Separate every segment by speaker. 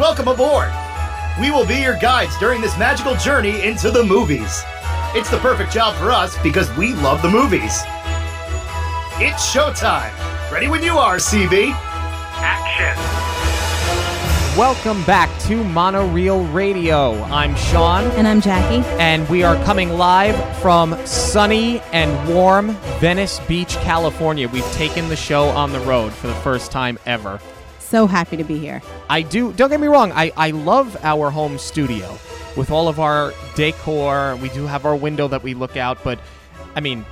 Speaker 1: Welcome aboard! We will be your guides during this magical journey into the movies. It's the perfect job for us because we love the movies. It's showtime! Ready when you are, CB! Action!
Speaker 2: Welcome back to Monorail Radio. I'm Sean.
Speaker 3: And I'm Jackie.
Speaker 2: And we are coming live from sunny and warm Venice Beach, California. We've taken the show on the road for the first time ever.
Speaker 3: So happy to be here.
Speaker 2: I do, don't get me wrong, I, I love our home studio with all of our decor. We do have our window that we look out, but I mean,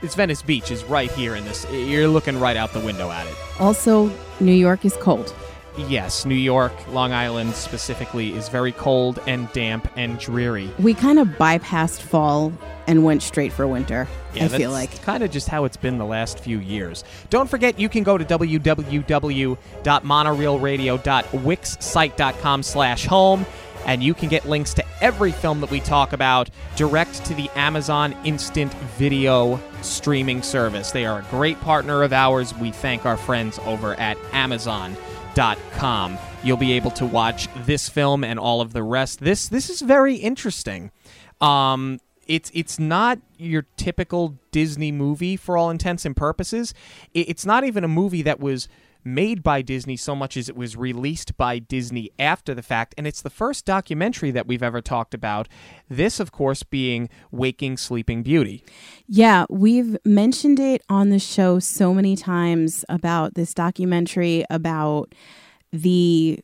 Speaker 2: it's Venice Beach is right here in this. You're looking right out the window at it.
Speaker 3: Also, New York is cold
Speaker 2: yes, New York, Long Island specifically, is very cold and damp and dreary.
Speaker 3: We kind of bypassed fall and went straight for winter.
Speaker 2: Yeah,
Speaker 3: I feel like
Speaker 2: kind of just how it's been the last few years. Don't forget, you can go to www.monorailradio.wixsite.com slash home and you can get links to every film that we talk about direct to the Amazon Instant Video streaming service. They are a great partner of ours. We thank our friends over at Amazon com. You'll be able to watch this film and all of the rest. This this is very interesting. Um, it's it's not your typical Disney movie for all intents and purposes. It's not even a movie that was made by Disney so much as it was released by Disney after the fact. And it's the first documentary that we've ever talked about. This, of course, being Waking Sleeping Beauty.
Speaker 3: Yeah, we've mentioned it on the show so many times about this documentary about the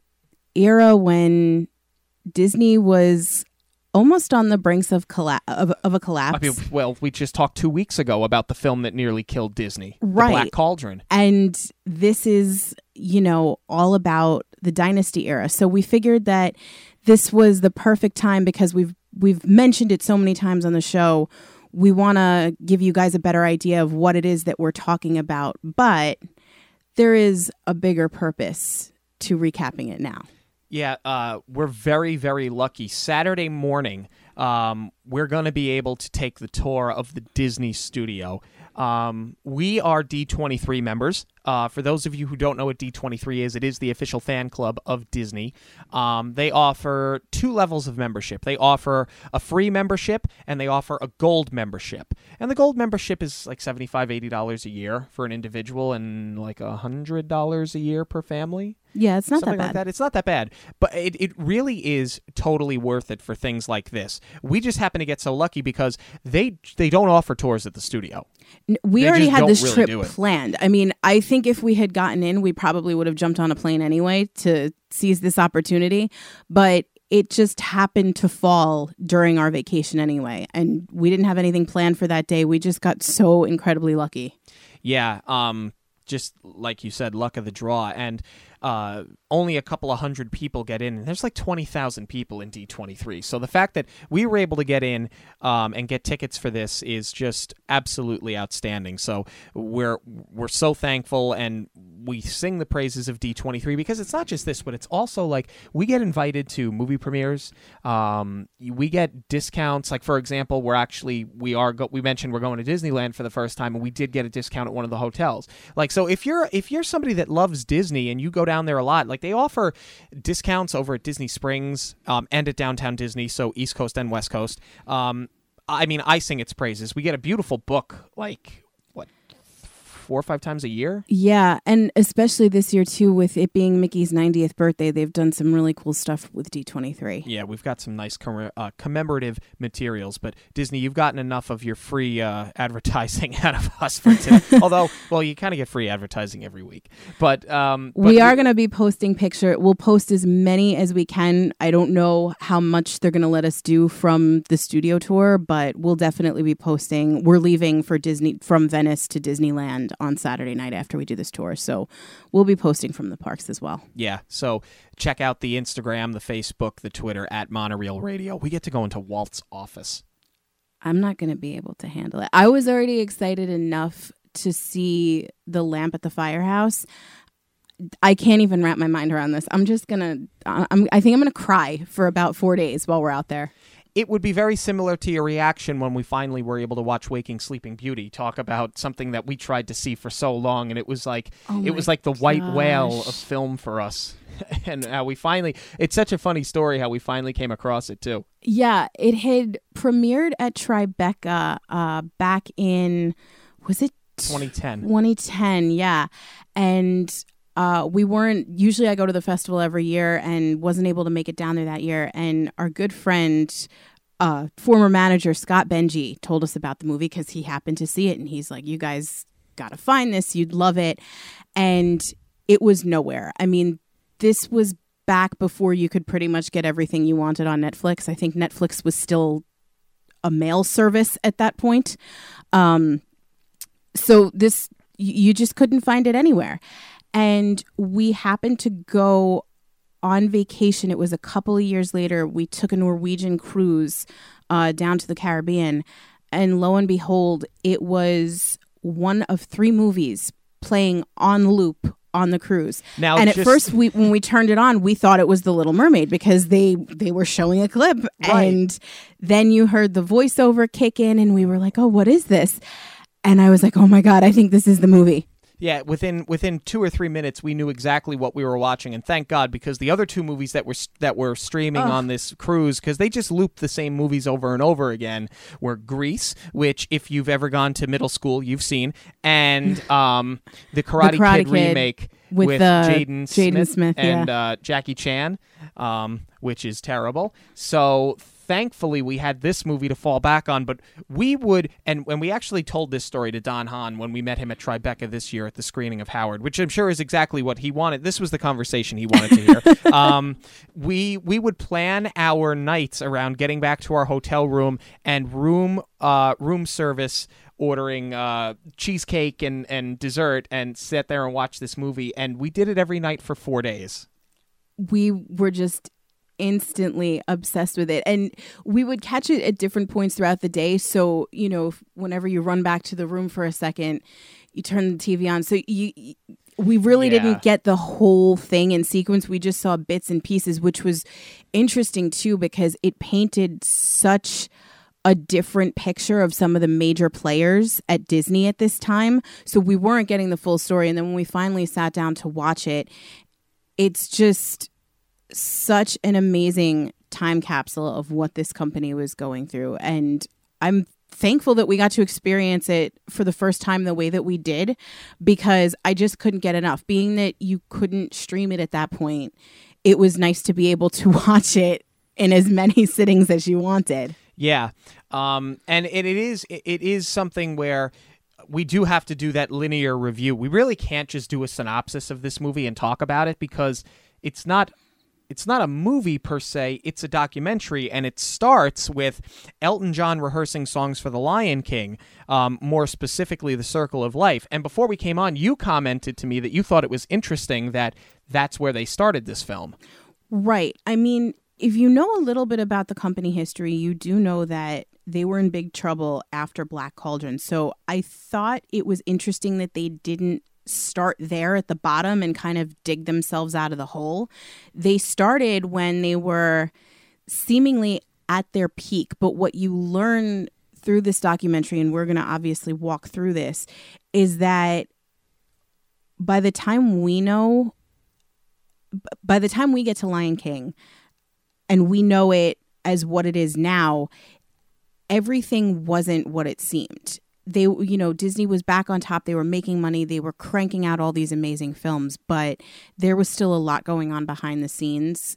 Speaker 3: era when Disney was almost on the brinks of, colla- of, of a collapse. I
Speaker 2: mean, well, we just talked two weeks ago about the film that nearly killed Disney,
Speaker 3: right?
Speaker 2: Black Cauldron,
Speaker 3: and this is you know all about the Dynasty era. So we figured that this was the perfect time because we've we've mentioned it so many times on the show. We want to give you guys a better idea of what it is that we're talking about, but there is a bigger purpose to recapping it now.
Speaker 2: Yeah, uh, we're very, very lucky. Saturday morning, um, we're going to be able to take the tour of the Disney studio. Um, we are D23 members. Uh, for those of you who don't know what D23 is, it is the official fan club of Disney. Um, they offer two levels of membership. They offer a free membership and they offer a gold membership. And the gold membership is like $75, $80 a year for an individual and like $100 a year per family.
Speaker 3: Yeah, it's not
Speaker 2: Something
Speaker 3: that
Speaker 2: bad. Like that. It's not that bad, but it, it really is totally worth it for things like this. We just happen to get so lucky because they they don't offer tours at the studio.
Speaker 3: We
Speaker 2: they
Speaker 3: already had this
Speaker 2: really
Speaker 3: trip planned. I mean, I think if we had gotten in, we probably would have jumped on a plane anyway to seize this opportunity. But it just happened to fall during our vacation anyway, and we didn't have anything planned for that day. We just got so incredibly lucky.
Speaker 2: Yeah. Um. Just like you said, luck of the draw, and uh, only a couple of hundred people get in. And there's like 20,000 people in D23. So the fact that we were able to get in um, and get tickets for this is just absolutely outstanding. So we're we're so thankful and we sing the praises of D23 because it's not just this, but it's also like we get invited to movie premieres. Um, we get discounts. Like for example, we're actually we are go- we mentioned we're going to Disneyland for the first time, and we did get a discount at one of the hotels. Like so, if you're if you're somebody that loves Disney and you go down there a lot, like they offer discounts over at Disney Springs um, and at Downtown Disney, so East Coast and West Coast. Um, I mean, I sing its praises. We get a beautiful book, like four or five times a year.
Speaker 3: Yeah, and especially this year too, with it being Mickey's 90th birthday, they've done some really cool stuff with D23.
Speaker 2: Yeah, we've got some nice com- uh, commemorative materials. But Disney, you've gotten enough of your free uh, advertising out of us for today. Although, well, you kind of get free advertising every week. But, um, but
Speaker 3: we are going to be posting picture. We'll post as many as we can. I don't know how much they're going to let us do from the studio tour, but we'll definitely be posting. We're leaving for Disney from Venice to Disneyland on Saturday night after we do this tour. So we'll be posting from the parks as well.
Speaker 2: Yeah. So check out the Instagram, the Facebook, the Twitter at Monorail Radio. We get to go into Walt's office.
Speaker 3: I'm not going to be able to handle it. I was already excited enough to see the lamp at the firehouse. I can't even wrap my mind around this. I'm just gonna. Uh, I'm. I think I'm gonna cry for about four days while we're out there
Speaker 2: it would be very similar to your reaction when we finally were able to watch Waking Sleeping Beauty talk about something that we tried to see for so long and it was like
Speaker 3: Oh
Speaker 2: it was like the white whale of film for us. And how we finally it's such a funny story how we finally came across it too.
Speaker 3: Yeah, it had premiered at Tribeca uh, back in was it
Speaker 2: 2010
Speaker 3: 2010? Yeah, and uh, we weren't. Usually, I go to the festival every year and wasn't able to make it down there that year. And our good friend, uh, former manager Scott Benji, told us about the movie because he happened to see it, and he's like, "You guys got to find this. You'd love it." And it was nowhere. I mean, this was back before you could pretty much get everything you wanted on Netflix. I think Netflix was still a mail service at that point. Um, so this you just couldn't find it anywhere. And we happened to go on vacation. It was a couple of years later. We took a Norwegian cruise uh, down to the Caribbean, and lo and behold, it was one of three movies playing on loop on the cruise.
Speaker 2: Now,
Speaker 3: and at
Speaker 2: just-
Speaker 3: first, we when we turned it on, we thought it was The Little Mermaid because they they were showing a clip,
Speaker 2: Right.
Speaker 3: and then you heard the voiceover kick in, and we were like, "Oh, what is this?" And I was like, "Oh my god, I think this is the movie."
Speaker 2: Yeah, within within two or three minutes, we knew exactly what we were watching, and thank God because the other two movies that were that were streaming on this cruise, because they just looped the same movies over and over again, were Grease, which if you've ever gone to middle school, you've seen, and um, the Karate,
Speaker 3: Karate
Speaker 2: Kid,
Speaker 3: Kid
Speaker 2: remake
Speaker 3: with,
Speaker 2: with
Speaker 3: uh,
Speaker 2: Jaden
Speaker 3: Jaden Smith, yeah.
Speaker 2: and uh, Jackie Chan, um, which is terrible. So thankfully we had this movie to fall back on, but we would and when we actually told this story to Don Hahn when we met him at Tribeca this year at the screening of Howard, which I'm sure is exactly what he wanted. This was the conversation he wanted to hear. um, we we would plan our nights around getting back to our hotel room and room uh, room service ordering uh, cheesecake and, and dessert and sit there and watch this movie and we did it every night for four days
Speaker 3: we were just instantly obsessed with it and we would catch it at different points throughout the day so you know whenever you run back to the room for a second you turn the tv on so you you- we really
Speaker 2: Yeah.
Speaker 3: didn't get the whole thing in sequence we just saw bits and pieces which was interesting too because it painted such a different picture of some of the major players at Disney at this time. So we weren't getting the full story. And then when we finally sat down to watch it, it's just such an amazing time capsule of what this company was going through. And I'm thankful that we got to experience it for the first time the way that we did because I just couldn't get enough. Being that you couldn't stream it at that point, it was nice to be able to watch it in as many sittings as you wanted.
Speaker 2: Yeah, um, and it, it is it, it is something where we do have to do that linear review. We really can't just do a synopsis of this movie and talk about it because it's not it's not a movie per se. It's a documentary, and it starts with Elton John rehearsing songs for The Lion King, um, more specifically "The Circle of Life." And before we came on, you commented to me that you thought it was interesting that that's where they started this film.
Speaker 3: Right. I mean, if you know a little bit about the company history, you do know that they were in big trouble after Black Cauldron. So I thought it was interesting that they didn't start there at the bottom and kind of dig themselves out of the hole. They started when they were seemingly at their peak, but what you learn through this documentary and we're going to obviously walk through this is that by the time we know by the time we get to Lion King and we know it as what it is now, everything wasn't what it seemed. They, you know, Disney was back on top. They were making money. They were cranking out all these amazing films, but there was still a lot going on behind the scenes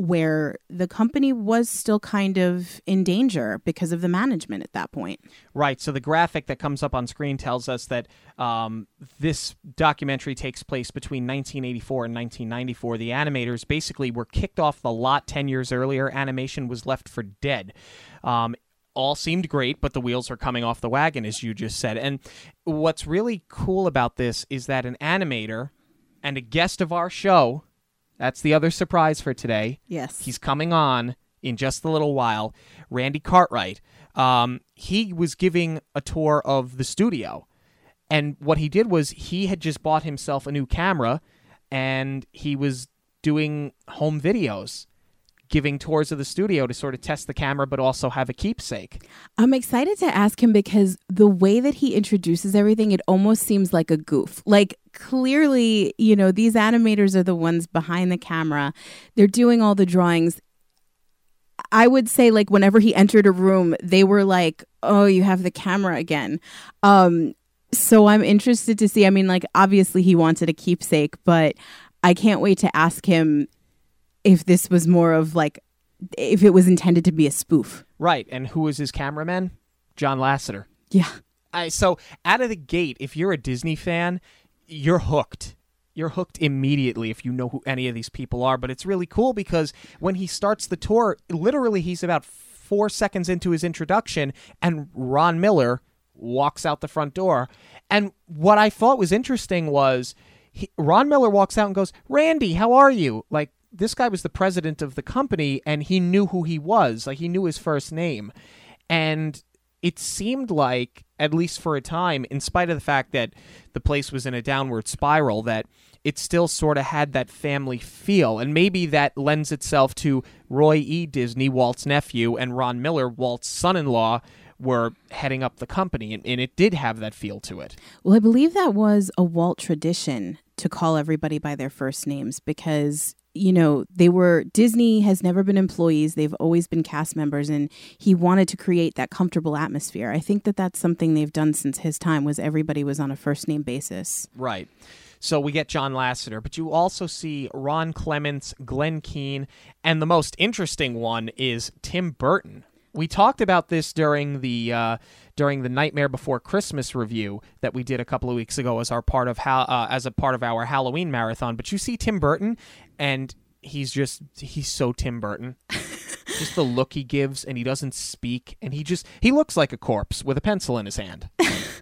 Speaker 3: where the company was still kind of in danger because of the management at that point.
Speaker 2: Right. So the graphic that comes up on screen tells us that um, this documentary takes place between 1984 and 1994. The animators basically were kicked off the lot 10 years earlier. Animation was left for dead. Um, all seemed great, but the wheels are coming off the wagon, as you just said. And what's really cool about this is that an animator and a guest of our show, that's the other surprise for today,
Speaker 3: Yes.
Speaker 2: He's coming on in just a little while. Randy Cartwright. Um, he was giving a tour of the studio. And what he did was he had just bought himself a new camera and he was doing home videos giving tours of the studio to sort of test the camera, but also have a keepsake.
Speaker 3: I'm excited to ask him because the way that he introduces everything, it almost seems like a goof. Like, clearly, you know, these animators are the ones behind the camera, they're doing all the drawings. I would say, like, whenever he entered a room, they were like, oh, you have the camera again. Um, so I'm interested to see. I mean, like, obviously he wanted a keepsake, but I can't wait to ask him if this was more of like, if it was intended to be a spoof.
Speaker 2: Right. And who was his cameraman? John Lasseter.
Speaker 3: Yeah.
Speaker 2: I, so out of the gate, if you're a Disney fan, you're hooked. You're hooked immediately if you know who any of these people are. But it's really cool because when he starts the tour, literally he's about four seconds into his introduction, and Ron Miller walks out the front door. And what I thought was interesting was he, Ron Miller walks out and goes, "Randy, how are you?" Like this guy was the president of the company, and he knew who he was. Like he knew his first name, and it seemed like, at least for a time, in spite of the fact that the place was in a downward spiral, that it still sort of had that family feel. And maybe that lends itself to Roy E. Disney, Walt's nephew, and Ron Miller, Walt's son in law, were heading up the company. And, and it did have that feel to it.
Speaker 3: Well, I believe that was a Walt tradition to call everybody by their first names because you know, they were Disney has never been employees, they've always been cast members and he wanted to create that comfortable atmosphere. I think that that's something they've done since his time was everybody was on a first name basis.
Speaker 2: Right. So we get John Lasseter, but you also see Ron Clements, Glen Keane, and the most interesting one is Tim Burton. We talked about this during the uh, during the Nightmare Before Christmas review that we did a couple of weeks ago as our part of how uh, as a part of our Halloween marathon. But you see Tim Burton, and he's just he's so Tim Burton. just the look he gives, and he doesn't speak, and he just he looks like a corpse with a pencil in his hand.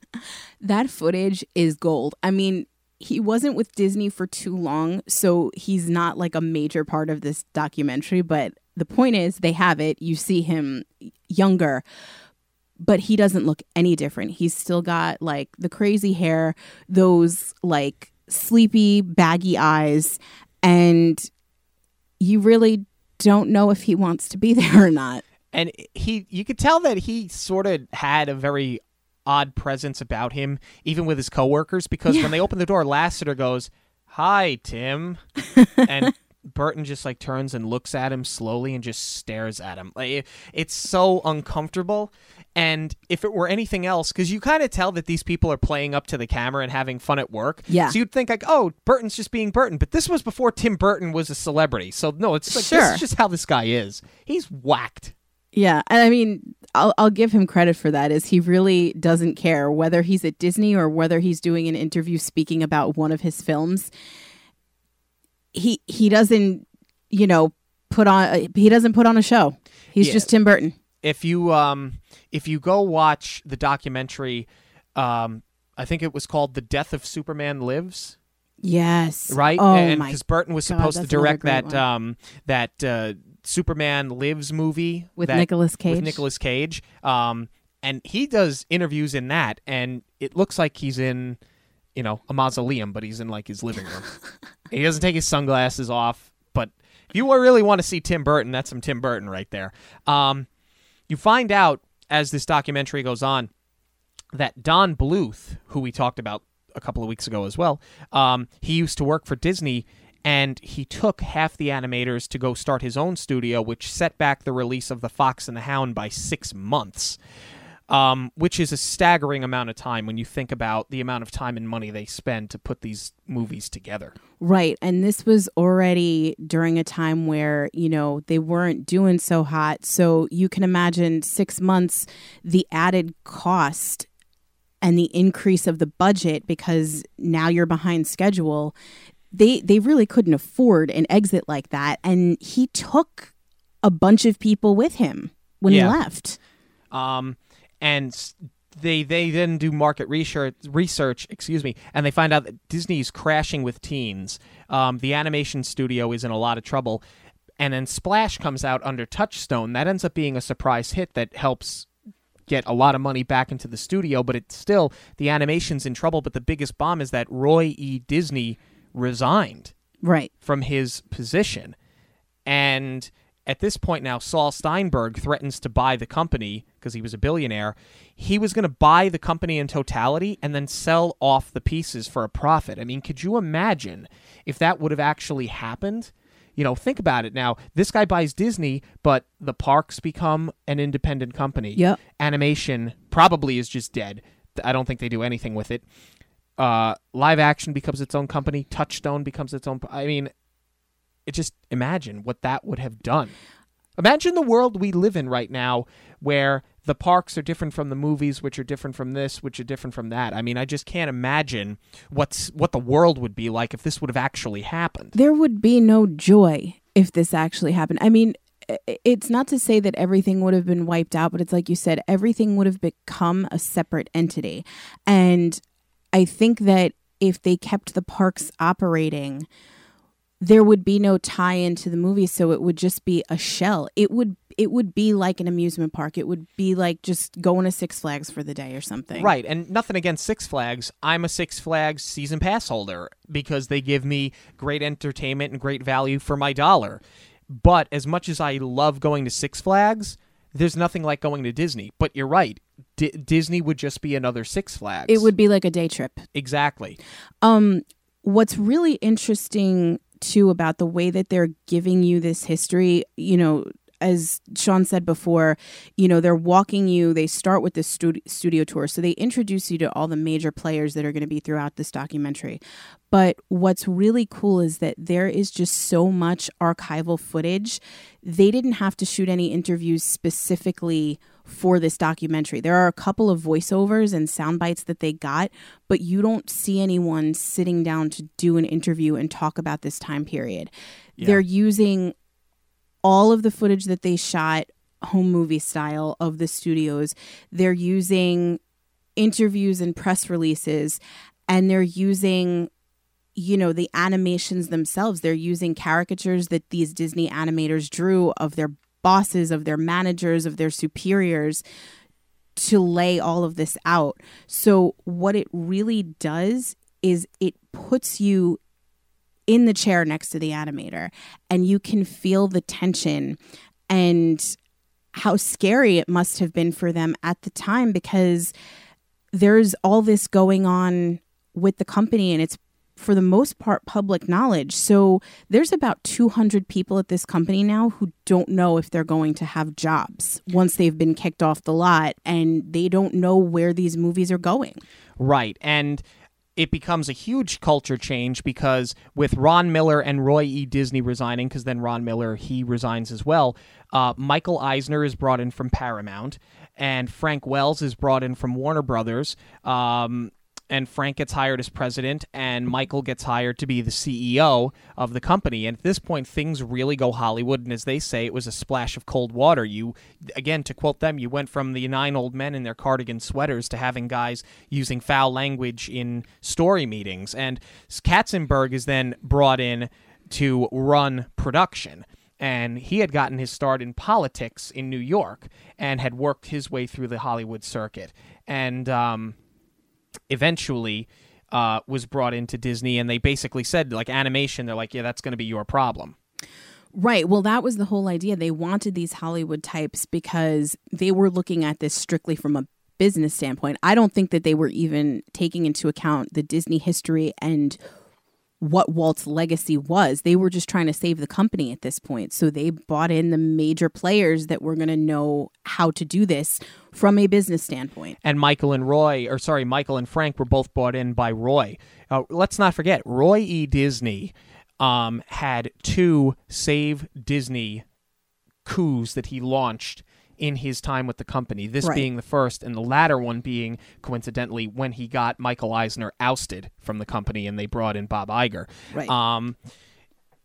Speaker 3: that footage is gold. I mean, he wasn't with Disney for too long, so he's not like a major part of this documentary, but the point is they have it. You see him younger, but he doesn't look any different. He's still got like the crazy hair, those like sleepy, baggy eyes, and you really don't know if he wants to be there or not.
Speaker 2: And he you could tell that he sort of had a very odd presence about him even with his coworkers because yeah. when they open the door Lasseter goes, "Hi, Tim." and Burton just like turns and looks at him slowly and just stares at him. Like it's so uncomfortable. And if it were anything else, because you kind of tell that these people are playing up to the camera and having fun at work.
Speaker 3: Yeah.
Speaker 2: So you'd think like, oh, Burton's just being Burton, but this was before Tim Burton was a celebrity. So no, it's like
Speaker 3: sure.
Speaker 2: this is just how this guy is. He's whacked.
Speaker 3: Yeah, and I mean, I'll I'll give him credit for that. Is he really doesn't care whether he's at Disney or whether he's doing an interview speaking about one of his films he he doesn't you know put on he doesn't put on a show. He's yeah. just Tim Burton.
Speaker 2: If you um if you go watch the documentary, um I think it was called "The Death of Superman Lives."
Speaker 3: Yes.
Speaker 2: Right.
Speaker 3: Oh
Speaker 2: and
Speaker 3: because
Speaker 2: Burton was
Speaker 3: God,
Speaker 2: supposed to direct that um that uh, Superman Lives movie
Speaker 3: with
Speaker 2: that,
Speaker 3: Nicolas Cage.
Speaker 2: With Nicolas Cage. Um, and he does interviews in that, and it looks like he's in you know, a mausoleum, but he's in like his living room. he doesn't take his sunglasses off. But if you really want to see Tim Burton, that's some Tim Burton right there. Um, you find out as this documentary goes on that Don Bluth, who we talked about a couple of weeks ago as well, um, he used to work for Disney and he took half the animators to go start his own studio, which set back the release of The Fox and the Hound by six months um, which is a staggering amount of time when you think about the amount of time and money they spend to put these movies together.
Speaker 3: Right. And this was already during a time where, you know, they weren't doing so hot. So you can imagine six months, the added cost and the increase of the budget because now you're behind schedule. They they really couldn't afford an exit like that. And he took a bunch of people with him when
Speaker 2: yeah.
Speaker 3: he left.
Speaker 2: Um and they they then do market research research excuse me and they find out that disney's crashing with teens. Um, the animation studio is in a lot of trouble. And then splash comes out under touchstone. That ends up being a surprise hit that helps get a lot of money back into the studio but it's still the animation's in trouble but the biggest bomb is that roy e. Disney resigned
Speaker 3: right.
Speaker 2: from his position. And at this point now, Saul Steinberg threatens to buy the company because he was a billionaire. He was going to buy the company in totality and then sell off the pieces for a profit. I mean, could you imagine if that would have actually happened? You know, think about it now. This guy buys Disney, but the parks become an independent company.
Speaker 3: Yeah.
Speaker 2: Animation probably is just dead. I don't think they do anything with it. Uh, live action becomes its own company. Touchstone becomes its own. I mean, it just imagine what that would have done. Imagine the world we live in right now where the parks are different from the movies, which are different from this, which are different from that. I mean, I just can't imagine what's what the world would be like if this would have actually happened.
Speaker 3: There would be no joy if this actually happened. I mean, it's not to say that everything would have been wiped out, but it's like you said, everything would have become a separate entity. And I think that if they kept the parks operating, there would be no tie into the movie so it would just be a shell it would it would be like an amusement park it would be like just going to six flags for the day or something
Speaker 2: Right, and nothing against Six Flags. I'm a Six Flags season pass holder because they give me great entertainment and great value for my dollar. But as much as I love going to Six Flags, there's nothing like going to Disney. But you're right. D- Disney would just be another Six Flags.
Speaker 3: it would be like a day trip
Speaker 2: exactly.
Speaker 3: um what's really interesting too about the way that they're giving you this history you know as Sean said before, you know, they're walking you, they start with the studi- studio tour. So they introduce you to all the major players that are going to be throughout this documentary. But what's really cool is that there is just so much archival footage. They didn't have to shoot any interviews specifically for this documentary. There are a couple of voiceovers and sound bites that they got, but you don't see anyone sitting down to do an interview and talk about this time period. They're using all of the footage that they shot home movie style of the studios. They're using interviews and press releases and they're using you know the animations themselves they're using caricatures that these disney animators drew of their bosses of their managers of their superiors to lay all of this out so what it really does is it puts you in the chair next to the animator and you can feel the tension and how scary it must have been for them at the time because there's all this going on with the company and it's for the most part public knowledge. So there's about 200 people at this company now who don't know if they're going to have jobs once they've been kicked off the lot and they don't know where these movies are going.
Speaker 2: Right. And it becomes a huge culture change because with Ron Miller and Roy E. Disney resigning, because then Ron Miller, he resigns as well, uh, Michael Eisner is brought in from Paramount, and Frank Wells is brought in from Warner Brothers. Um, and Frank gets hired as president, and Michael gets hired to be the CEO of the company. And at this point, things really go Hollywood. And as they say, it was a splash of cold water. You, again, to quote them, you went from the nine old men in their cardigan sweaters to having guys using foul language in story meetings. And Katzenberg is then brought in to run production and he had gotten his start in politics in New York and had worked his way through the Hollywood circuit, and um, eventually uh, was brought into Disney. And they basically said, like animation, they're like, yeah, that's going to be your problem.
Speaker 3: Right. Well, that was the whole idea. They wanted these Hollywood types because they were looking at this strictly from a business standpoint. I don't think that they were even taking into account the Disney history and what Walt's legacy was. They were just trying to save the company at this point. So they bought in the major players that were going to know how to do this from a business standpoint.
Speaker 2: And Michael and Roy, or sorry, Michael and Frank were both bought in by Roy. Uh, let's not forget, Roy E. Disney um, had two Save Disney coups that he launched in his time with the company. This
Speaker 3: Right.
Speaker 2: being the first, and the latter one being coincidentally when he got Michael Eisner ousted from the company and they brought in Bob Iger.
Speaker 3: Right.
Speaker 2: Um,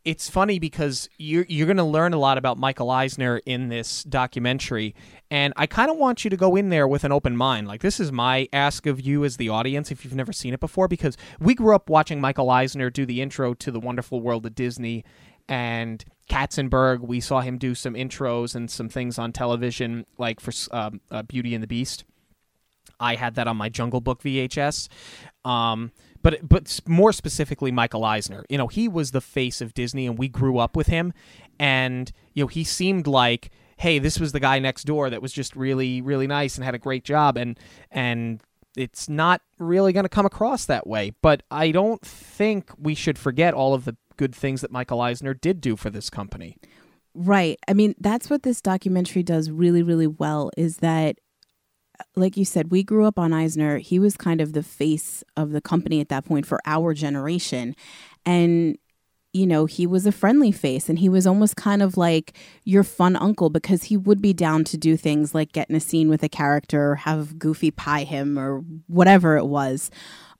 Speaker 2: it's funny because you're you're going to learn a lot about Michael Eisner in this documentary, and I kind of want you to go in there with an open mind. Like this is my ask of you as the audience if you've never seen it before, because we grew up watching Michael Eisner do the intro to the Wonderful World of Disney, and Katzenberg. We saw him do some intros and some things on television, like for um, uh, Beauty and the Beast. I had that on my Jungle Book VHS. Um, but but more specifically, Michael Eisner. You know, he was the face of Disney, and we grew up with him. and you know he seemed like hey this was the guy next door that was just really really nice and had a great job and and it's not really going to come across that way but i don't think we should forget all of the good things that michael eisner did do for this company
Speaker 3: Right. I mean, that's what this documentary does really, really well is that, like you said, we grew up on Eisner. He was kind of the face of the company at that point for our generation. And, you know, he was a friendly face and he was almost kind of like your fun uncle because he would be down to do things like get in a scene with a character have Goofy pie him or whatever it was.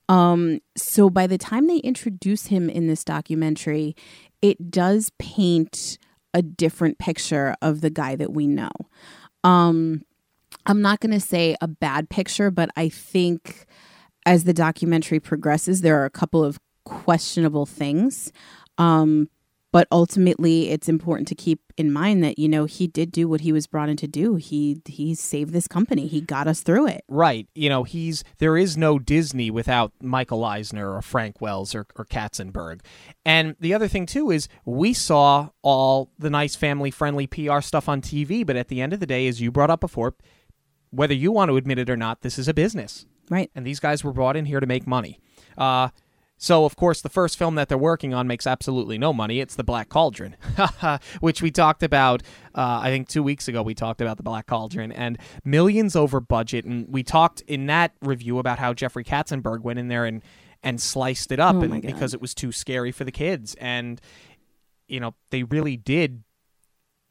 Speaker 3: Um, so by the time they introduce him in this documentary, it does paint a different picture of the guy that we know. Um, I'm not going to say a bad picture, but I think as the documentary progresses, there are a couple of questionable things. Um, but ultimately, it's important to keep in mind that you know he did do what he was brought in to do. He he saved this company. He got us through it.
Speaker 2: Right. You know, he's there is no Disney without Michael Eisner or Frank Wells or, or Katzenberg. And the other thing too is we saw all the nice family friendly PR stuff on TV, but at the end of the day, as you brought up before, whether you want to admit it or not, this is a business.
Speaker 3: Right.
Speaker 2: And these guys were brought in here to make money. Uh, so, of course, the first film that they're working on makes absolutely no money. It's The Black Cauldron, which we talked about, uh, I think two weeks ago. We talked about The Black Cauldron and millions over budget. And we talked in that review about how Jeffrey Katzenberg went in there and, and sliced it up
Speaker 3: Oh
Speaker 2: and, because it was too scary for the kids. And, you know, they really did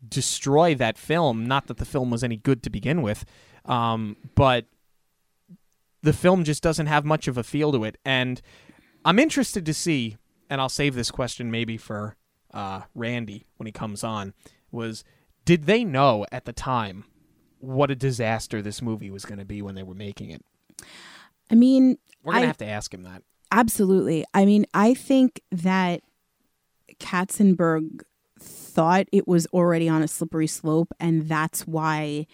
Speaker 2: destroy that film. Not that the film was any good to begin with, um, but the film just doesn't have much of a feel to it. And I'm interested to see, and I'll save this question maybe for uh, Randy when he comes on. Was did they know at the time what a disaster this movie was going to be when they were making it?
Speaker 3: I mean,
Speaker 2: We're gonna
Speaker 3: I-
Speaker 2: have to ask him that.
Speaker 3: Absolutely. I mean, I think that Katzenberg thought it was already on a slippery slope, and that's why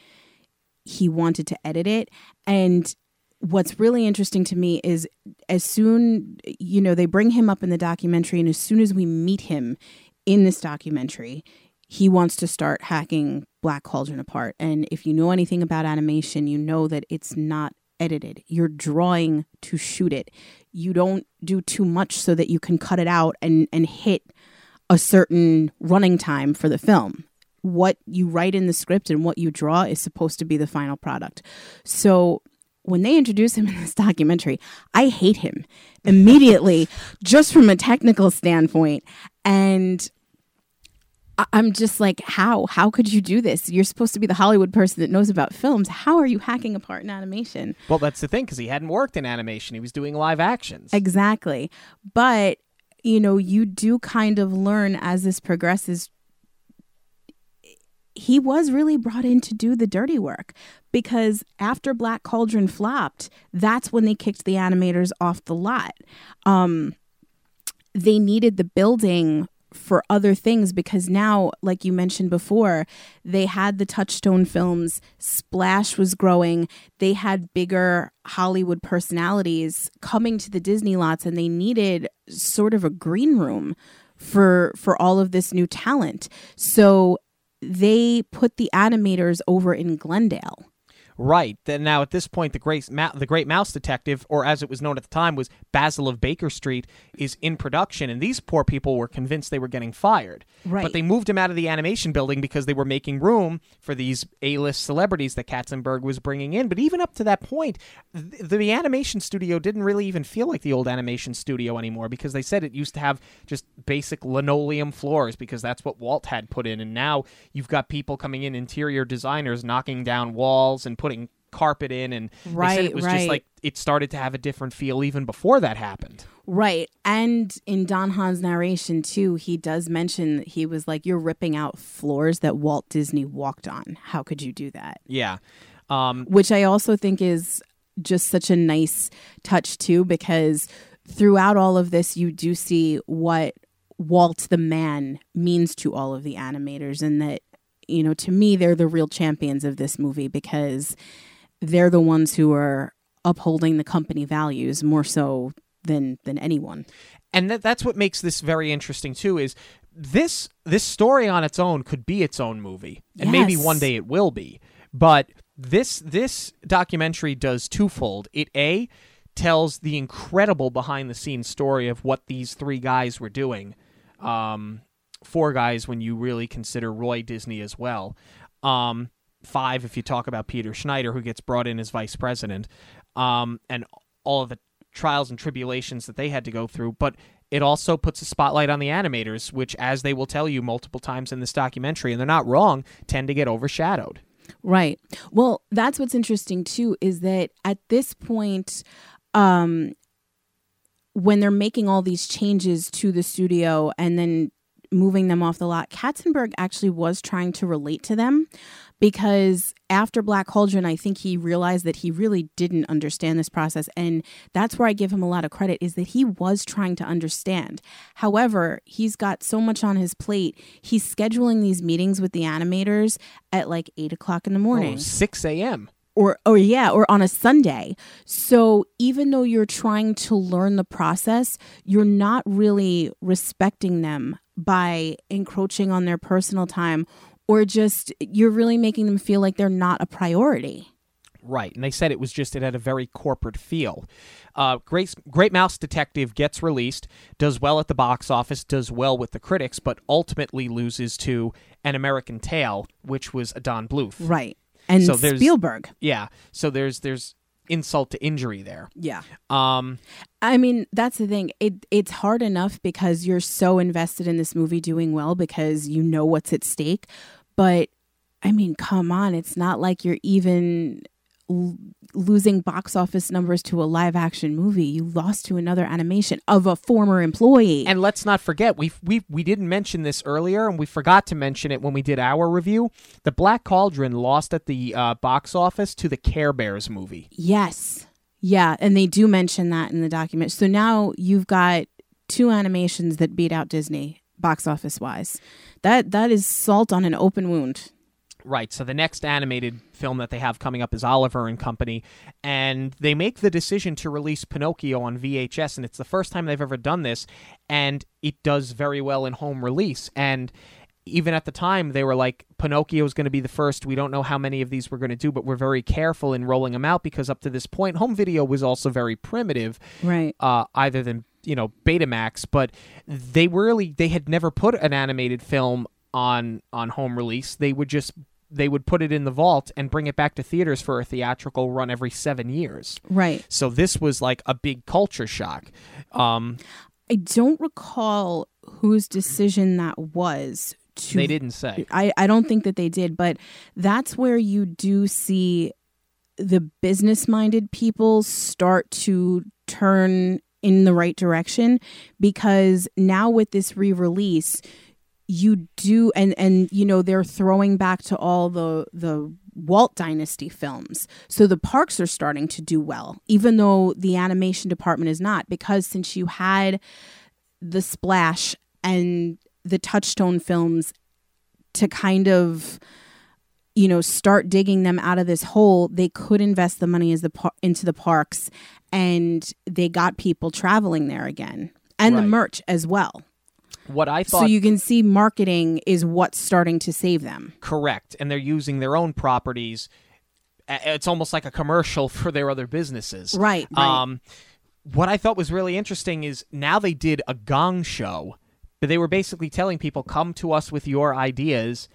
Speaker 3: he wanted to edit it. And what's really interesting to me is as soon, you know, they bring him up in the documentary, and as soon as we meet him in this documentary, he wants to start hacking Black Cauldron apart. And if you know anything about animation, you know that it's not edited. You're drawing to shoot it. You don't do too much so that you can cut it out and, and hit a certain running time for the film. What you write in the script and what you draw is supposed to be the final product. So when they introduce him in this documentary, I hate him immediately just from a technical standpoint. And I'm just like, how? How could you do this? You're supposed to be the Hollywood person that knows about films. How are you hacking apart an animation?
Speaker 2: Well, that's the thing because he hadn't worked in animation; he was doing live actions.
Speaker 3: Exactly. But, you know, you do kind of learn as this progresses. He was really brought in to do the dirty work because after Black Cauldron flopped, that's when they kicked the animators off the lot. Um, they needed the building for other things because now, like you mentioned before, they had the Touchstone films, Splash was growing, they had bigger Hollywood personalities coming to the Disney lots, and they needed sort of a green room for for all of this new talent. So they put the animators over in Glendale.
Speaker 2: Right. Then now at this point, the great Ma- the Great Mouse Detective, or as it was known at the time, was Basil of Baker Street, is in production, and these poor people were convinced they were getting fired.
Speaker 3: Right.
Speaker 2: But they moved him out of the animation building because they were making room for these A-list celebrities that Katzenberg was bringing in. But even up to that point, th- the animation studio didn't really even feel like the old animation studio anymore because they said it used to have just basic linoleum floors because that's what Walt had put in, and now you've got people coming in, interior designers knocking down walls and putting carpet in, and
Speaker 3: Right,
Speaker 2: it was just like it started to have a different feel even before that happened.
Speaker 3: Right. And in Don Hahn's narration, too, he does mention that he was like, You're ripping out floors that Walt Disney walked on. How could you do that?
Speaker 2: Yeah. Um,
Speaker 3: Which I also think is just such a nice touch, too, because throughout all of this, you do see what Walt the man means to all of the animators, and that, you know, to me, they're the real champions of this movie because they're the ones who are upholding the company values more so than than anyone.
Speaker 2: and that, that's what makes this very interesting too is this this story on its own could be its own movie, and maybe one day it will be. But this this documentary does twofold. It a tells the incredible behind the scenes story of what these three guys were doing. Um, four guys when you really consider Roy Disney as well. Um, five if you talk about Peter Schneider, who gets brought in as vice president, um, and all of the trials and tribulations that they had to go through. But it also puts a spotlight on the animators, which, as they will tell you multiple times in this documentary, and they're not wrong, tend to get overshadowed.
Speaker 3: Right. Well, that's what's interesting too is that at this point, um, when they're making all these changes to the studio and then moving them off the lot, Katzenberg actually was trying to relate to them because after Black Cauldron, I think he realized that he really didn't understand this process. And that's where I give him a lot of credit is that he was trying to understand. However, he's got so much on his plate. He's scheduling these meetings with the animators at like eight o'clock in the morning
Speaker 2: Oh, 6 a.m.
Speaker 3: or or yeah or on a sunday so even though you're trying to learn the process you're not really respecting them by encroaching on their personal time or just you're really making them feel like they're not a priority
Speaker 2: Right, and they said it was just it had a very corporate feel. Uh, Great Great Mouse Detective gets released, does well at the box office, does well with the critics, but ultimately loses to An American Tale, which was a Don Bluth.
Speaker 3: right and
Speaker 2: So there's-
Speaker 3: spielberg
Speaker 2: Yeah, so there's there's insult to injury there.
Speaker 3: yeah
Speaker 2: Um,
Speaker 3: I mean, that's the thing. It it's hard enough because you're so invested in this movie doing well because you know what's at stake. But I mean, come on, it's not like you're even l- losing box office numbers to a live action movie. You lost to another animation of a former employee.
Speaker 2: and let's not forget we we we didn't mention this earlier, and we forgot to mention it when we did our review. The Black Cauldron lost at the uh, box office to the Care Bears movie.
Speaker 3: yes. Yeah, and they do mention that in the document. So now you've got two animations that beat out Disney box office wise. That that is salt on an open wound.
Speaker 2: Right. So the next animated film that they have coming up is Oliver and Company, and they make the decision to release Pinocchio on VHS, and it's the first time they've ever done this, and it does very well in home release. And even at the time, they were like, Pinocchio is going to be the first. We don't know how many of these we're going to do, but we're very careful in rolling them out because up to this point, home video was also very primitive
Speaker 3: Right.
Speaker 2: uh, either than you know Betamax, but they really they had never put an animated film on on home release. They would just they would put it in the vault and bring it back to theaters for a theatrical run every seven years.
Speaker 3: Right.
Speaker 2: So this was like a big culture shock. Um,
Speaker 3: I don't recall whose decision that was. To,
Speaker 2: they didn't say.
Speaker 3: I, I don't think that they did, but that's where you do see the business minded people start to turn in the right direction because now with this re release, you do and and you know they're throwing back to all the the Walt Dynasty films. So the parks are starting to do well, even though the animation department is not, because since you had the Splash and the Touchstone films to kind of you know start digging them out of this hole they could invest the money as the par- into the parks and they got people traveling there again and the merch as well
Speaker 2: What I thought
Speaker 3: so you can see marketing is what's starting to save them
Speaker 2: correct, and they're using their own properties. It's almost like a commercial for their other businesses.
Speaker 3: Right, right.
Speaker 2: Um, what I thought was really interesting is now they did a gong show, but they were basically telling people, come to us with your ideas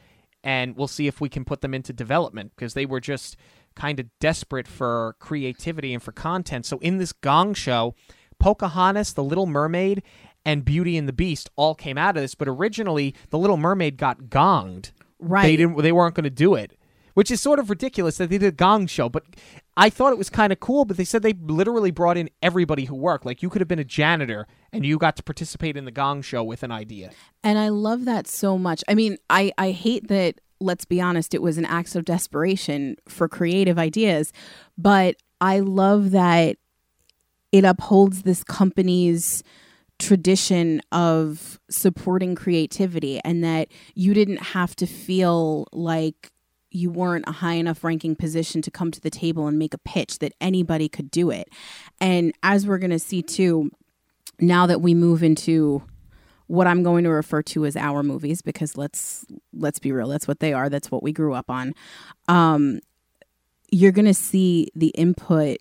Speaker 2: and we'll see if we can put them into development because they were just kind of desperate for creativity and for content. So in this gong show, Pocahontas, The Little Mermaid, and Beauty and the Beast all came out of this, but originally The Little Mermaid got gonged.
Speaker 3: Right.
Speaker 2: They didn't they weren't going to do it. Which is sort of ridiculous that they did a gong show, but I thought it was kind of cool. But they said they literally brought in everybody who worked. Like you could have been a janitor and you got to participate in the gong show with an idea.
Speaker 3: And I love that so much. I mean, I, I hate that, let's be honest, it was an act of desperation for creative ideas, but I love that it upholds this company's tradition of supporting creativity and that you didn't have to feel like you weren't a high enough ranking position to come to the table and make a pitch that anybody could do it. And as we're going to see too, now that we move into what I'm going to refer to as our movies because let's let's be real, that's what they are. That's what we grew up on. Um, you're going to see the input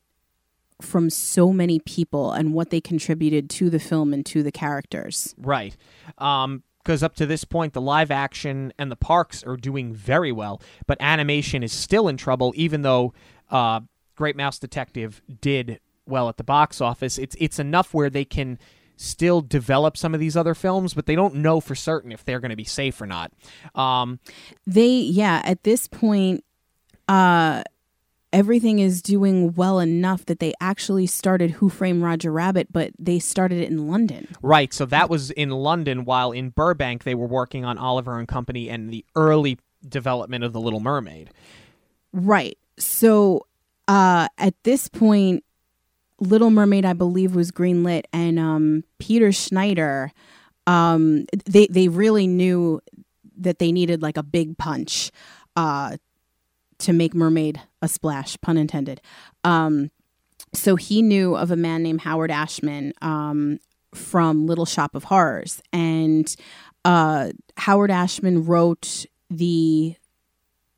Speaker 3: from so many people and what they contributed to the film and to the characters.
Speaker 2: Right. Um, because up to this point, the live action and the parks are doing very well, but animation is still in trouble, even though uh, Great Mouse Detective did well at the box office. It's it's enough where they can still develop some of these other films, but they don't know for certain if they're going to be safe or not. Um,
Speaker 3: they yeah, at this point, uh, everything is doing well enough that they actually started Who Framed Roger Rabbit, but they started it in London.
Speaker 2: Right. So that was in London, while in Burbank they were working on Oliver and Company and the early development of The Little Mermaid.
Speaker 3: Right. So uh, at this point, Little Mermaid, I believe, was greenlit, and um, Peter Schneider, um, they they really knew that they needed like a big punch uh, to make Mermaid a splash, pun intended. Um, so he knew of a man named Howard Ashman um, from Little Shop of Horrors, and uh, Howard Ashman wrote the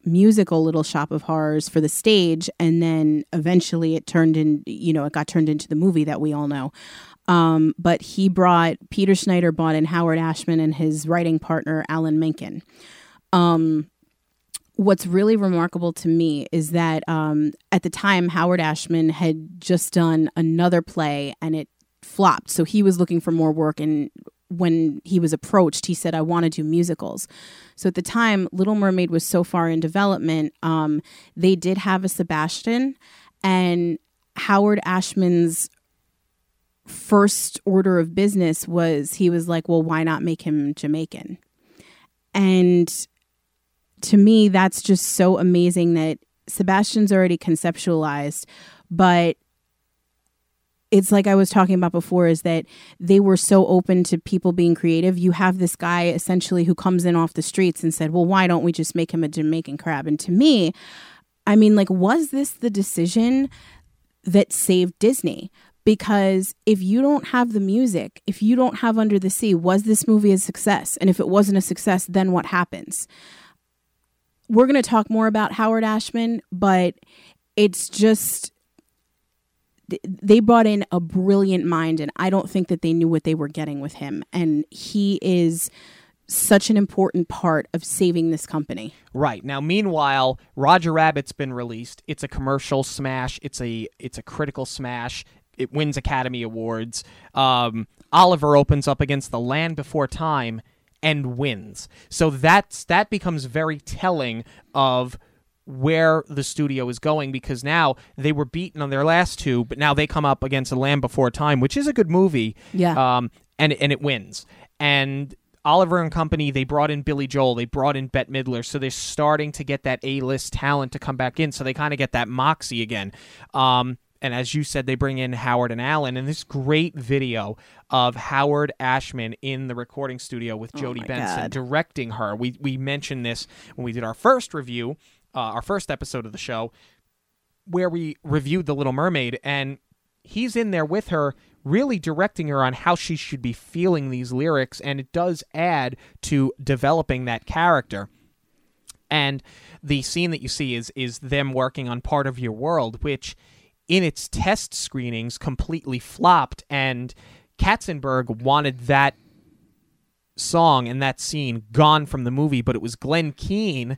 Speaker 3: musical Little Shop of Horrors for the stage, and then eventually it turned in, you know, it got turned into the movie that we all know. Um, but he brought Peter Schneider brought in Howard Ashman and his writing partner Alan Menken. Um, what's really remarkable to me is that um, at the time Howard Ashman had just done another play and it flopped, so he was looking for more work and when he was approached, he said, I want to do musicals. So at the time, Little Mermaid was so far in development, um, they did have a Sebastian, and Howard Ashman's first order of business was he was like, Well, why not make him Jamaican? And to me, that's just so amazing that Sebastian's already conceptualized, but it's like I was talking about before is that they were so open to people being creative. You have this guy essentially who comes in off the streets and said, "Well, why don't we just make him a Jamaican crab?" And to me, I mean, like was this the decision that saved Disney? Because if you don't have the music, if you don't have Under the Sea, was this movie a success? And if it wasn't a success, then what happens? We're going to talk more about Howard Ashman, but it's just they brought in a brilliant mind and I don't think that they knew what they were getting with him and he is such an important part of saving this company.
Speaker 2: Right. Now meanwhile, Roger Rabbit's been released. It's a commercial smash. It's a it's a critical smash. It wins Academy Awards. Um, Oliver opens up against The Land Before Time and wins. So that's that becomes very telling of where the studio is going because now they were beaten on their last two, but now they come up against a Land Before Time, which is a good movie.
Speaker 3: Yeah.
Speaker 2: Um, and and it wins. And Oliver and Company, they brought in Billy Joel, they brought in Bette Midler, so they're starting to get that A-list talent to come back in, so they kind of get that moxie again. Um, and as you said, they bring in Howard and Alan, and this great video of Howard Ashman in the recording studio with Jodi
Speaker 3: my
Speaker 2: Benson
Speaker 3: God.
Speaker 2: directing her. We we mentioned this when we did our first review, uh, our first episode of the show, where we reviewed The Little Mermaid, and he's in there with her, really directing her on how she should be feeling these lyrics, and it does add to developing that character. And the scene that you see is is them working on part of your world, which in its test screenings completely flopped, and Katzenberg wanted that song and that scene gone from the movie, but it was Glenn Keane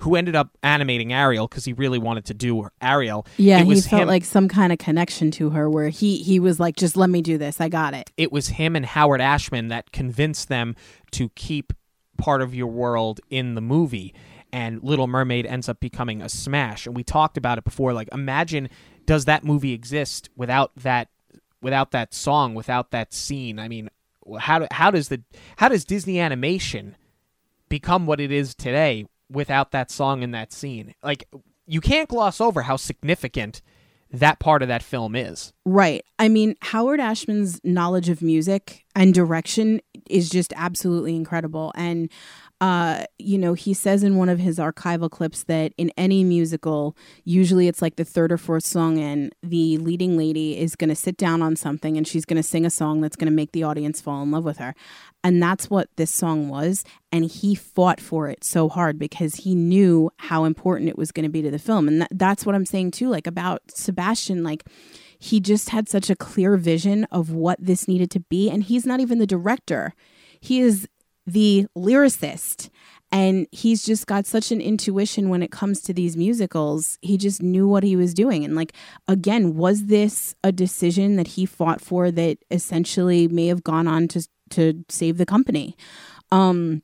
Speaker 2: who ended up animating Ariel because he really wanted to do Ariel.
Speaker 3: Yeah, he felt
Speaker 2: him,
Speaker 3: like some kind of connection to her where he he was like, just let me do this. I got it.
Speaker 2: it was him and Howard Ashman that convinced them to keep part of your world in the movie. And Little Mermaid ends up becoming a smash. And we talked about it before. Like, imagine does that movie exist without that without that song, without that scene? I mean, how how does the how does Disney animation become what it is today without that song and that scene? Like, you can't gloss over how significant that part of that film is.
Speaker 3: Right. I mean, Howard Ashman's knowledge of music and direction is just absolutely incredible. And, uh, you know, he says in one of his archival clips that in any musical, usually it's like the third or fourth song and the leading lady is going to sit down on something and she's going to sing a song that's going to make the audience fall in love with her. And that's what this song was. And he fought for it so hard because he knew how important it was going to be to the film. And that, that's what I'm saying too, like about Sebastian, like he just had such a clear vision of what this needed to be. And he's not even the director, he is the lyricist. And he's just got such an intuition when it comes to these musicals. He just knew what he was doing. And, like, again, was this a decision that he fought for that essentially may have gone on to, to save the company? Um,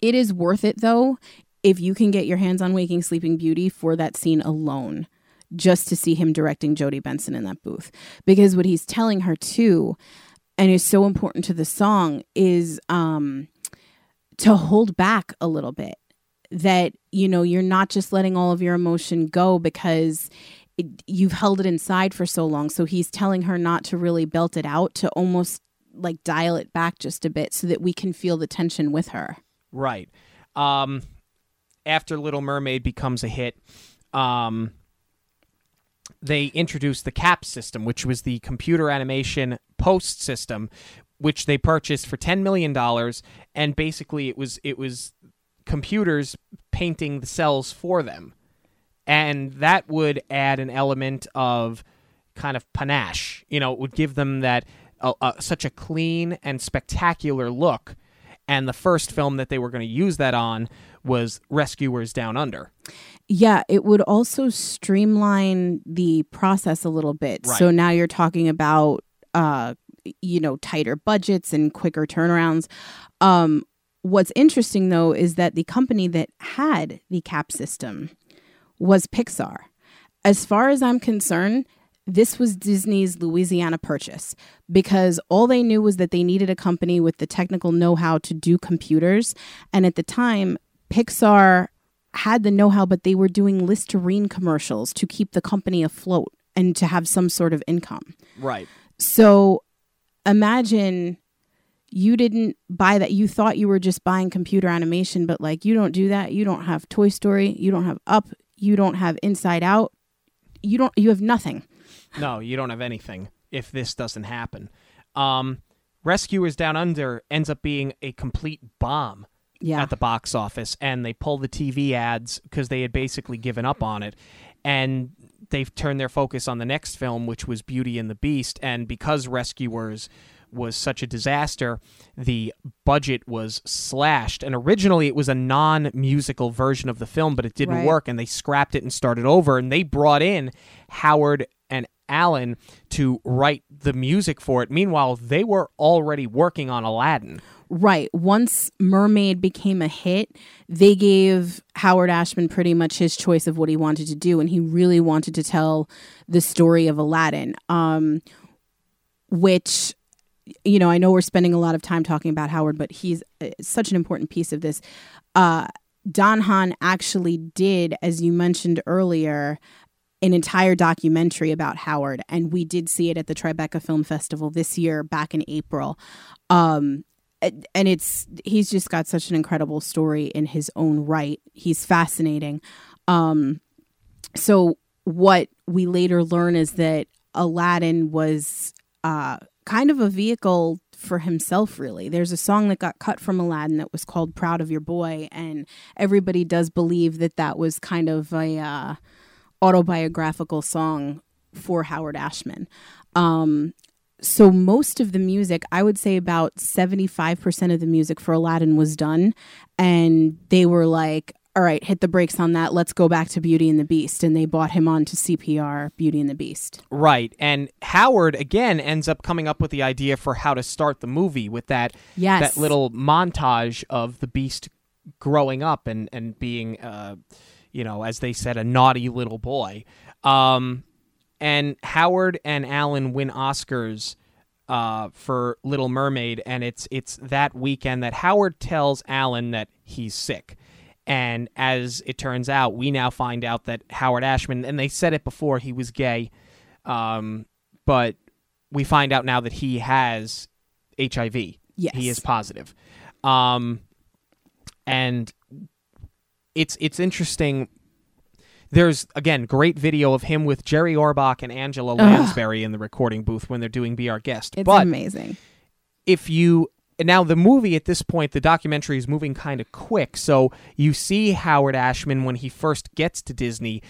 Speaker 3: it is worth it, though, if you can get your hands on Waking Sleeping Beauty for that scene alone just to see him directing Jodi Benson in that booth. Because what he's telling her too, and is so important to the song, is um, to hold back a little bit. That, you know, you're not just letting all of your emotion go because it, you've held it inside for so long. So he's telling her not to really belt it out, to almost like dial it back just a bit so that we can feel the tension with her.
Speaker 2: Right. Um, after Little Mermaid becomes a hit, um, they introduced the CAP system, which was the computer animation post system, which they purchased for ten million dollars, and basically it was it was computers painting the cells for them, and that would add an element of kind of panache. You know, it would give them that uh, uh, such a clean and spectacular look. And the first film that they were going to use that on was Rescuers Down Under.
Speaker 3: Yeah, it would also streamline the process a little bit.
Speaker 2: Right.
Speaker 3: So now you're talking about uh you know tighter budgets and quicker turnarounds. Um what's interesting though is that the company that had the cap system was Pixar. As far as I'm concerned, this was Disney's Louisiana purchase because all they knew was that they needed a company with the technical know how to do computers. And at the time, Pixar had the know how, but they were doing Listerine commercials to keep the company afloat and to have some sort of income.
Speaker 2: Right.
Speaker 3: So imagine you didn't buy that. You thought you were just buying computer animation, but like you don't do that. You don't have Toy Story. You don't have Up. You don't have Inside Out. You don't. You have nothing.
Speaker 2: No, you don't have anything if this doesn't happen. Um, Rescuers Down Under ends up being a complete bomb
Speaker 3: Yeah.
Speaker 2: at the box office, and they pull the TV ads because they had basically given up on it, and they've turned their focus on the next film, which was Beauty and the Beast, and because Rescuers was such a disaster, the budget was slashed. And originally it was a non musical version of the film, but it didn't
Speaker 3: Right.
Speaker 2: work, and they scrapped it and started over. And they brought in Howard and Alan to write the music for it. Meanwhile, they were already working on Aladdin.
Speaker 3: Right. Once Mermaid became a hit, they gave Howard Ashman pretty much his choice of what he wanted to do, and he really wanted to tell the story of Aladdin, um, which, you know, I know we're spending a lot of time talking about Howard, but he's uh, such an important piece of this. Uh, Don Hahn actually did, as you mentioned earlier, an entire documentary about Howard, and we did see it at the Tribeca Film Festival this year, back in April. Um, and it's he's just got such an incredible story in his own right. He's fascinating. Um, so what we later learn is that Aladdin was uh, kind of a vehicle for himself really there's a song that got cut from aladdin that was called proud of your boy and everybody does believe that that was kind of a uh, autobiographical song for howard ashman um, so most of the music i would say about 75% of the music for aladdin was done and they were like all right hit the brakes on that let's go back to beauty and the beast and they bought him on to cpr beauty and the beast
Speaker 2: Right. And Howard again ends up coming up with the idea for how to start the movie with that
Speaker 3: Yes.
Speaker 2: that little montage of the beast growing up and and being uh you know, as they said a naughty little boy. Um and Howard and Alan win Oscars uh, for Little Mermaid, and it's it's that weekend that Howard tells Alan that he's sick. And as it turns out, we now find out that Howard Ashman, and they said it before, he was gay, um, but we find out now that he has HIV.
Speaker 3: Yes.
Speaker 2: he is positive. Um, and it's it's interesting. There's again great video of him with Jerry Orbach and Angela Lansbury in the recording booth when they're doing "Be Our Guest."
Speaker 3: it's
Speaker 2: but
Speaker 3: amazing
Speaker 2: if you now the movie at this point, the documentary is moving kind of quick. So you see Howard Ashman when he first gets to Disney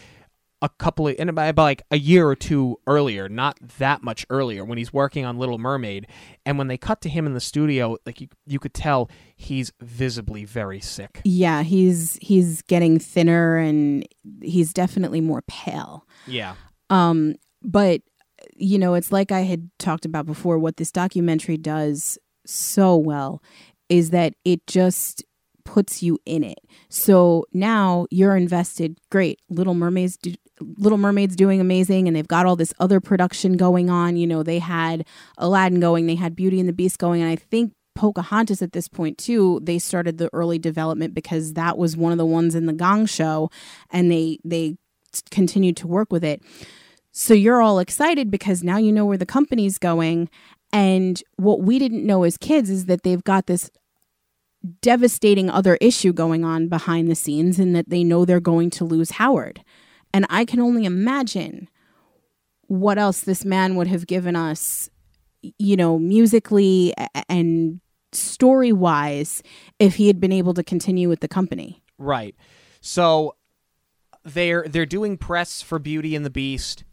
Speaker 2: a couple of and about like a year or two earlier, not that much earlier, when he's working on Little Mermaid, and when they cut to him in the studio, like you you could tell he's visibly very sick.
Speaker 3: Yeah, he's he's getting thinner and he's definitely more pale.
Speaker 2: Yeah.
Speaker 3: Um, but you know, it's like I had talked about before. What this documentary does so well is that it just puts you in it. So now you're invested. Great, Little Mermaids. Little Mermaids doing amazing, and they've got all this other production going on. You know, they had Aladdin going, they had Beauty and the Beast going, and I think Pocahontas at this point too. They started the early development because that was one of the ones in the Gong Show, and they they continued to work with it. So you're all excited because now you know where the company's going. And what we didn't know as kids is that they've got this devastating other issue going on behind the scenes and that they know they're going to lose Howard. And I can only imagine what else this man would have given us, you know, musically and story wise if he had been able to continue with the company.
Speaker 2: Right. So they're they're doing press for Beauty and the Beast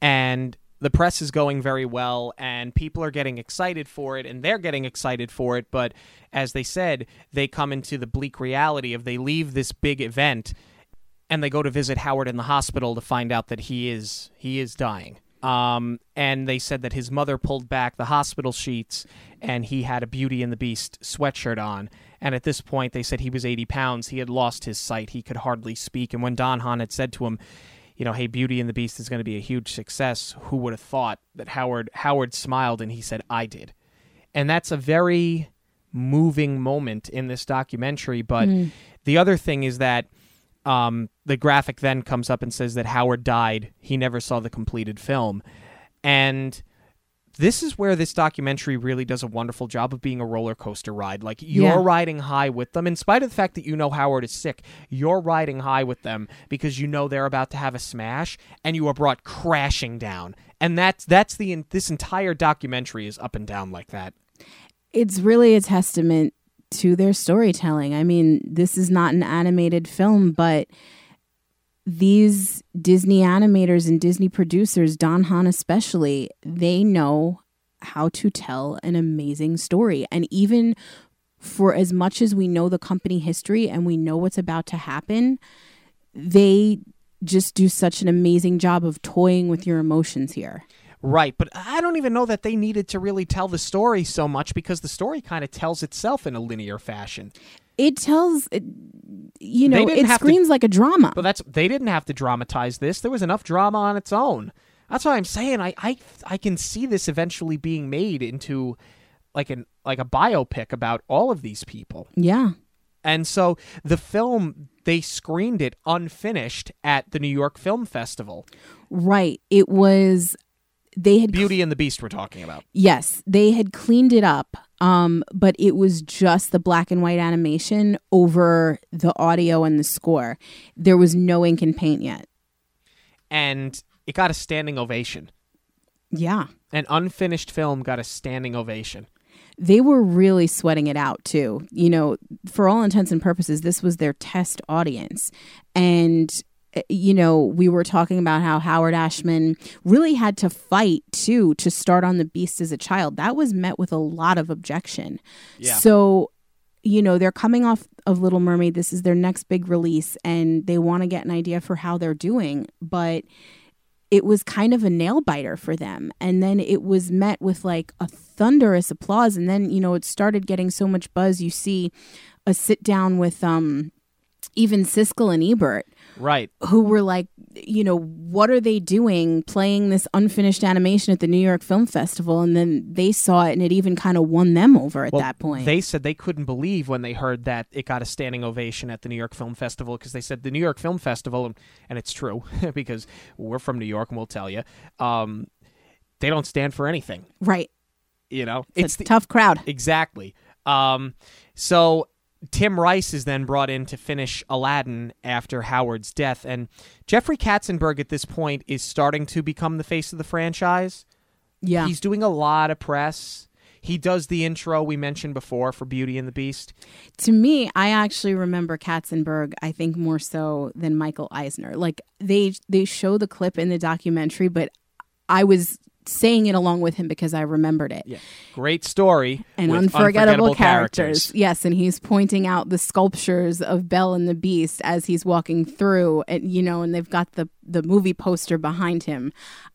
Speaker 2: and the press is going very well and people are getting excited for it and they're getting excited for it but as they said they come into the bleak reality of they leave this big event and they go to visit Howard in the hospital to find out that he is he is dying um, and they said that his mother pulled back the hospital sheets and he had a Beauty and the Beast sweatshirt on. And at this point, they said he was 80 pounds. He had lost his sight. He could hardly speak. And when Don Hahn had said to him, you know, hey, Beauty and the Beast is going to be a huge success. Who would have thought that Howard Howard smiled and he said, "I did," and that's a very moving moment in this documentary. But mm. the other thing is that um, the graphic then comes up and says that Howard died. He never saw the completed film, and this is where this documentary really does a wonderful job of being a roller coaster ride. Like you're yeah. riding high with them, in spite of the fact that you know Howard is sick. You're riding high with them because you know they're about to have a smash, and you are brought crashing down. And that's that's the this entire documentary is up and down like that.
Speaker 3: It's really a testament to their storytelling. I mean, this is not an animated film, but these Disney animators and Disney producers, Don Hahn especially, they know how to tell an amazing story. And even for as much as we know the company history and we know what's about to happen, they just do such an amazing job of toying with your emotions here.
Speaker 2: Right, but I don't even know that they needed to really tell the story so much because the story kind of tells itself in a linear fashion.
Speaker 3: It tells you know it screams to, like a drama.
Speaker 2: But that's they didn't have to dramatize this. There was enough drama on its own. That's what i'm saying. I i, I can see this eventually being made into like an like a biopic about all of these people.
Speaker 3: Yeah.
Speaker 2: And so the film they screened it unfinished at the new york film festival.
Speaker 3: Right. It was they had
Speaker 2: Beauty cl- and the Beast we're talking about.
Speaker 3: Yes, they had cleaned it up, um, but it was just the black and white animation over the audio and the score. There was no ink and paint yet,
Speaker 2: and it got a standing ovation.
Speaker 3: Yeah,
Speaker 2: an unfinished film got a standing ovation.
Speaker 3: They were really sweating it out too. You know, for all intents and purposes, this was their test audience, and you know, we were talking about how Howard Ashman really had to fight too to start on the beast as a child. That was met with a lot of objection. Yeah. So, you know, they're coming off of Little Mermaid. This is their next big release and they want to get an idea for how they're doing, but it was kind of a nail biter for them. And then it was met with like a thunderous applause and then, you know, it started getting so much buzz. You see a sit down with um even Siskel and Ebert
Speaker 2: right.
Speaker 3: who were like you know what are they doing playing this unfinished animation at the new york film festival? And then they saw it and it even kind of won them over at
Speaker 2: well,
Speaker 3: that point.
Speaker 2: they said they couldn't believe when they heard that it got a standing ovation at the new york film festival because they said the new york film festival and it's true because we're from new york and we'll tell you um, they don't stand for anything.
Speaker 3: Right.
Speaker 2: You know?
Speaker 3: It's, it's a the, tough crowd.
Speaker 2: Exactly. Um, so Tim Rice is then brought in to finish Aladdin after Howard's death, and Jeffrey Katzenberg at this point is starting to become the face of the franchise.
Speaker 3: Yeah,
Speaker 2: he's doing a lot of press. He does the intro we mentioned before for Beauty and the Beast.
Speaker 3: To me, I actually remember Katzenberg. I think more so than Michael Eisner. Like they they show the clip in the documentary, but I was saying it along with him because I remembered it.
Speaker 2: Yeah. Great story.
Speaker 3: And
Speaker 2: with
Speaker 3: unforgettable,
Speaker 2: characters.
Speaker 3: characters. Yes, and he's pointing out the sculptures of Belle and the Beast as he's walking through and you know, and they've got the the movie poster behind him.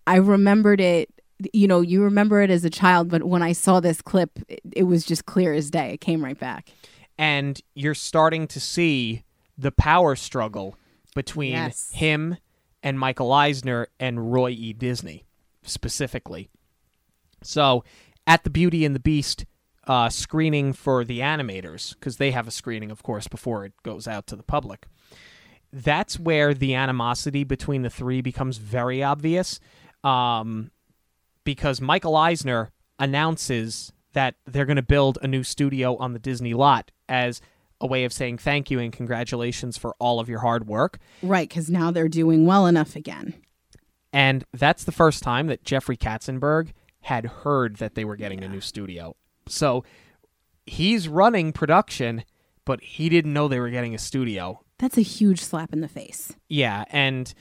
Speaker 3: I remembered it you know, you remember it as a child, but when I saw this clip, it, it was just clear as day. It came right back.
Speaker 2: And you're starting to see the power struggle between
Speaker 3: Yes.
Speaker 2: him and Michael Eisner and Roy E. Disney specifically. So, at the Beauty and the Beast uh, screening for the animators, because they have a screening, of course, before it goes out to the public, that's where the animosity between the three becomes very obvious. Um, because Michael Eisner announces that they're going to build a new studio on the Disney lot as a way of saying thank you and congratulations for all of your hard work.
Speaker 3: Right, because now they're doing well enough again.
Speaker 2: And that's the first time that Jeffrey Katzenberg had heard that they were getting a new studio. So he's running production, but he didn't know they were getting a studio.
Speaker 3: That's a huge slap in the face.
Speaker 2: Yeah, and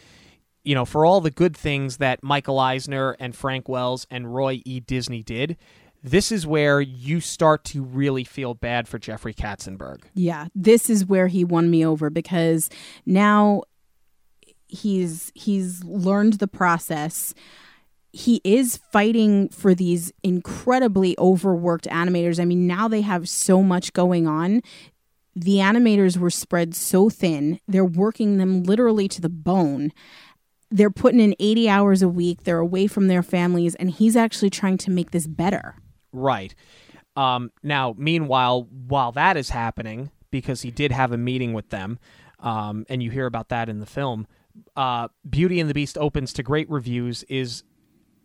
Speaker 2: you know, for all the good things that Michael Eisner and Frank Wells and Roy E. Disney did, this is where you start to really feel bad for Jeffrey Katzenberg.
Speaker 3: Yeah, this is where he won me over because now he's he's learned the process. He is fighting for these incredibly overworked animators. I mean, now they have so much going on. The animators were spread so thin. They're working them literally to the bone. They're putting in 80 hours a week. They're away from their families and he's actually trying to make this better.
Speaker 2: Right. Um, now, meanwhile, while that is happening, because he did have a meeting with them, um, and you hear about that in the film, uh, Beauty and the Beast opens to great reviews, is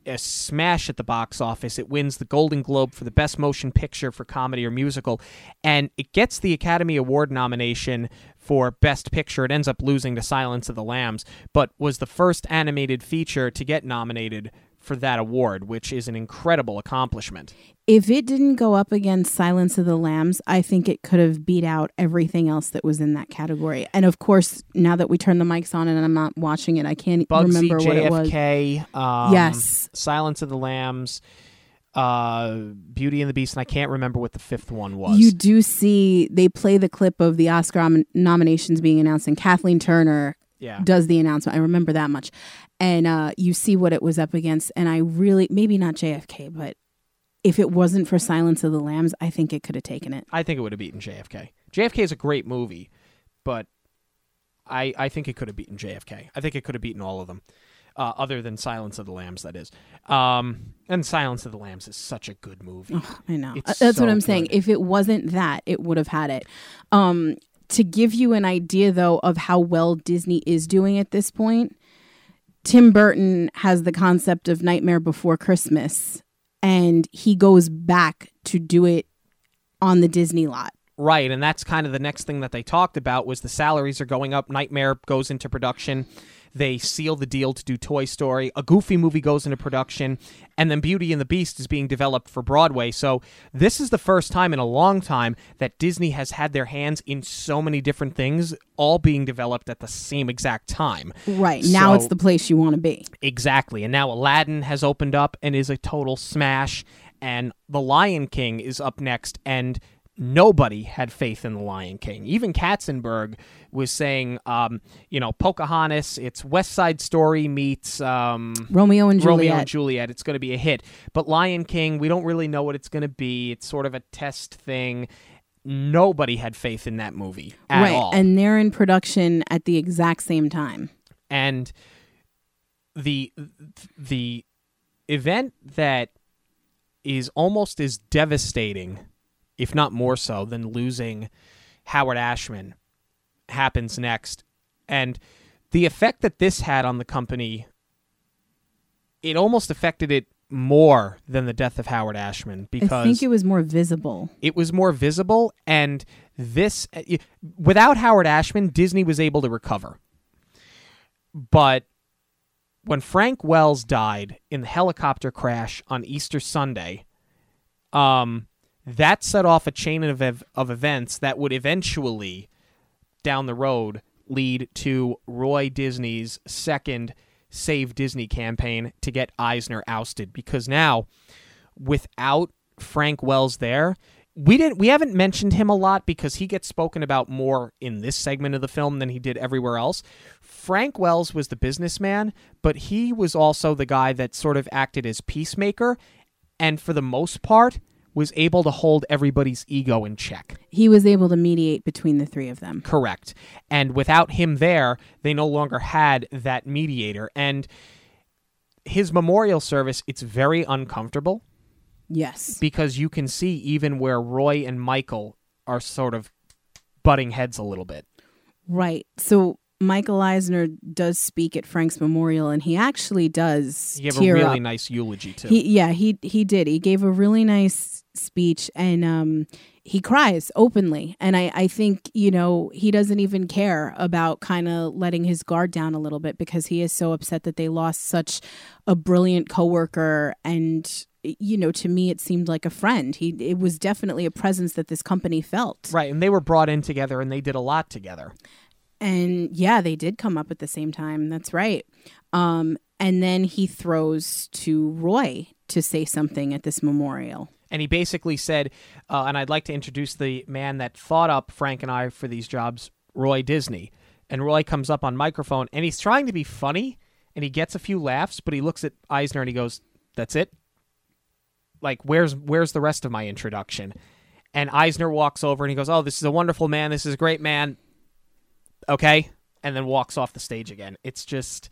Speaker 2: a smash at the box office. It wins the Golden Globe for the Best Motion Picture for Comedy or Musical, and it gets the Academy Award nomination for Best Picture. It ends up losing to Silence of the Lambs, but was the first animated feature to get nominated for that award, which is an incredible accomplishment.
Speaker 3: If it didn't go up against Silence of the Lambs, I think it could have beat out everything else that was in that category. And of course, now that we turn the mics on and I'm not watching it, I can't
Speaker 2: Bugsy,
Speaker 3: remember what it was.
Speaker 2: JFK, um,
Speaker 3: Yes.
Speaker 2: Silence of the Lambs, uh, Beauty and the Beast, and I can't remember what the fifth one was.
Speaker 3: You do see they play the clip of the Oscar nom- nominations being announced, and Kathleen Turner
Speaker 2: yeah,
Speaker 3: does the announcement. I remember that much. And uh, you see what it was up against. And I really, maybe not JFK, but if it wasn't for Silence of the Lambs, I think it could have taken it.
Speaker 2: I think it would have beaten JFK. JFK is a great movie, but I I think it could have beaten JFK. I think it could have beaten all of them, uh, other than Silence of the Lambs. That is, um, and Silence of the Lambs is such a good movie.
Speaker 3: Ugh, I know.
Speaker 2: It's
Speaker 3: That's what I'm saying. If it wasn't that, it would have had it. Um, to give you an idea, though, of how well Disney is doing at this point, Tim Burton has the concept of Nightmare Before Christmas, and he goes back to do it on the Disney lot.
Speaker 2: Right, and that's kind of the next thing that they talked about was the salaries are going up. Nightmare goes into production. They seal the deal to do Toy Story. A Goofy movie goes into production, and then Beauty and the Beast is being developed for Broadway. So this is the first time in a long time that Disney has had their hands in so many different things, all being developed at the same exact time.
Speaker 3: Right. Now it's the place you want to be.
Speaker 2: Exactly. And now Aladdin has opened up and is a total smash. And The Lion King is up next. And nobody had faith in The Lion King. Even Katzenberg was saying, um, you know, Pocahontas, it's West Side Story meets um,
Speaker 3: Romeo and Juliet.
Speaker 2: Romeo and Juliet. It's going to be a hit. But Lion King, we don't really know what it's going to be. It's sort of a test thing. Nobody had faith in that movie at
Speaker 3: right.
Speaker 2: all.
Speaker 3: And they're in production at the exact same time.
Speaker 2: and the the event that is almost as devastating if not more so than losing Howard Ashman happens next and the effect that this had on the company it almost affected it more than the death of Howard Ashman because
Speaker 3: I think it was more visible.
Speaker 2: it was more visible and this without Howard Ashman Disney was able to recover but when Frank Wells died in the helicopter crash on Easter Sunday Um, that set off a chain of of events that would eventually, down the road, lead to Roy Disney's second Save Disney campaign to get Eisner ousted. Because now, without Frank Wells there, we didn't we haven't mentioned him a lot because he gets spoken about more in this segment of the film than he did everywhere else. Frank Wells was the businessman, but he was also the guy that sort of acted as peacemaker and for the most part was able to hold everybody's ego in check.
Speaker 3: He was able to mediate between the three of them.
Speaker 2: Correct. And without him there, they no longer had that mediator and his memorial service it's very uncomfortable
Speaker 3: Yes.
Speaker 2: because you can see even where Roy and Michael are sort of butting heads a little bit.
Speaker 3: Right. So Michael Eisner does speak at Frank's memorial, and he actually does
Speaker 2: He gave a really
Speaker 3: up.
Speaker 2: nice eulogy too.
Speaker 3: He, yeah, he he did. He gave a really nice speech, and um, he cries openly. And I I think you know he doesn't even care about kind of letting his guard down a little bit because he is so upset that they lost such a brilliant coworker and. You know, to me, it seemed like a friend. He, it was definitely a presence that this company felt.
Speaker 2: right, and they were brought in together and they did a lot together.
Speaker 3: And yeah, they did come up at the same time. That's right. Um, and then he throws to Roy to say something at this memorial.
Speaker 2: And he basically said, uh, and I'd like to introduce the man that thought up Frank and I for these jobs, Roy Disney. And Roy comes up on microphone and he's trying to be funny and he gets a few laughs, but he looks at Eisner and he goes, That's it? Like, where's where's the rest of my introduction? And Eisner walks over and he goes, Oh, this is a wonderful man, this is a great man. Okay. And then walks off the stage again. It's just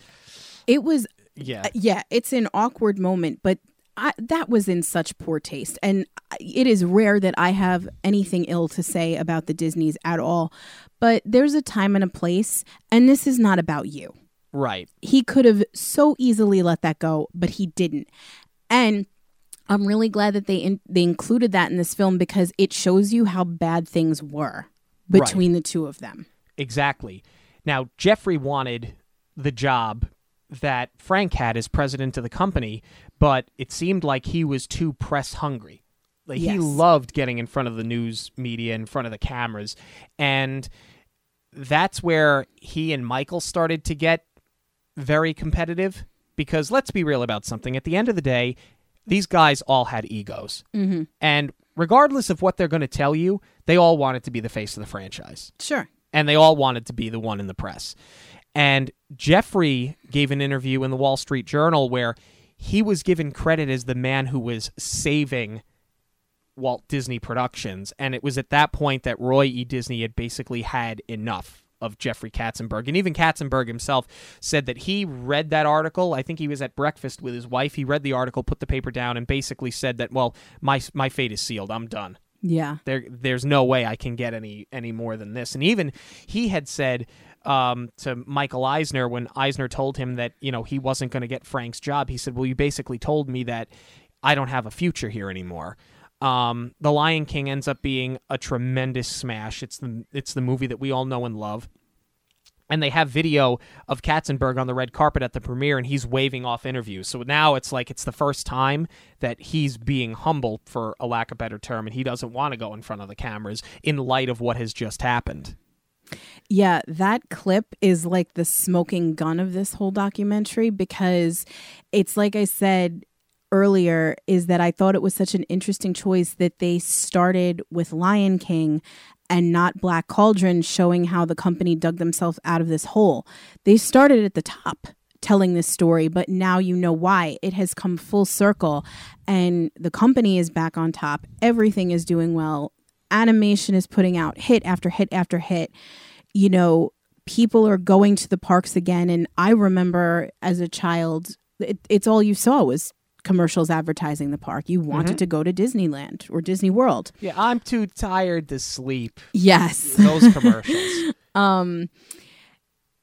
Speaker 3: It was,
Speaker 2: yeah.
Speaker 3: uh, yeah, it's an awkward moment, but I, that was in such poor taste. And it is rare that I have anything ill to say about the Disneys at all. But there's a time and a place, and this is not about you.
Speaker 2: Right.
Speaker 3: he could have so easily let that go, but he didn't. And I'm really glad that they in, they included that in this film because it shows you how bad things were between the two of them.
Speaker 2: Exactly. Now, Jeffrey wanted the job that Frank had as president of the company, but it seemed like he was too press hungry. Like he loved getting in front of the news media, in front of the cameras, and that's where he and Michael started to get very competitive. Because let's be real about something. At the end of the day, these guys all had egos, mm-hmm. and regardless of what they're going to tell you, they all wanted to be the face of the franchise
Speaker 3: Sure.
Speaker 2: And they all wanted to be the one in the press. And Jeffrey gave an interview in the Wall Street Journal where he was given credit as the man who was saving Walt Disney Productions. And it was at that point that Roy E. Disney had basically had enough of Jeffrey Katzenberg. And even Katzenberg himself said that he read that article. I think he was at breakfast with his wife. He read the article, put the paper down, and basically said that, well, my, my fate is sealed. I'm done
Speaker 3: Yeah.
Speaker 2: there there's no way I can get any any more than this. And even he had said um, to Michael Eisner when Eisner told him that you know he wasn't going to get Frank's job, he said, "Well, you basically told me that I don't have a future here anymore." Um, the Lion King ends up being a tremendous smash. It's the it's the movie that we all know and love. And they have video of Katzenberg on the red carpet at the premiere, and he's waving off interviews. So now it's like it's the first time that he's being humble, for a lack of better term, and he doesn't want to go in front of the cameras in light of what has just happened.
Speaker 3: Yeah, that clip is like the smoking gun of this whole documentary because it's like I said earlier is that I thought it was such an interesting choice that they started with Lion King and not Black Cauldron showing how the company dug themselves out of this hole. They started at the top telling this story, but now you know why. It has come full circle and the company is back on top. Everything is doing well. Animation is putting out hit after hit after hit. You know, people are going to the parks again and I remember as a child it, it's all you saw was commercials advertising the park. You wanted to go to Disneyland or Disney World.
Speaker 2: Yeah, I'm too tired to sleep.
Speaker 3: Yes.
Speaker 2: Those commercials.
Speaker 3: Um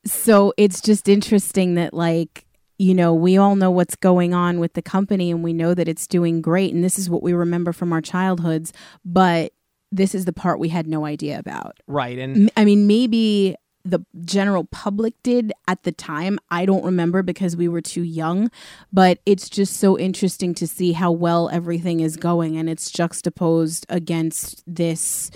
Speaker 3: so it's just interesting that like you know we all know what's going on with the company and we know that it's doing great and this is what we remember from our childhoods but this is the part we had no idea about
Speaker 2: right. And
Speaker 3: I mean maybe the general public did at the time. I don't remember because we were too young, but it's just so interesting to see how well everything is going and it's juxtaposed against this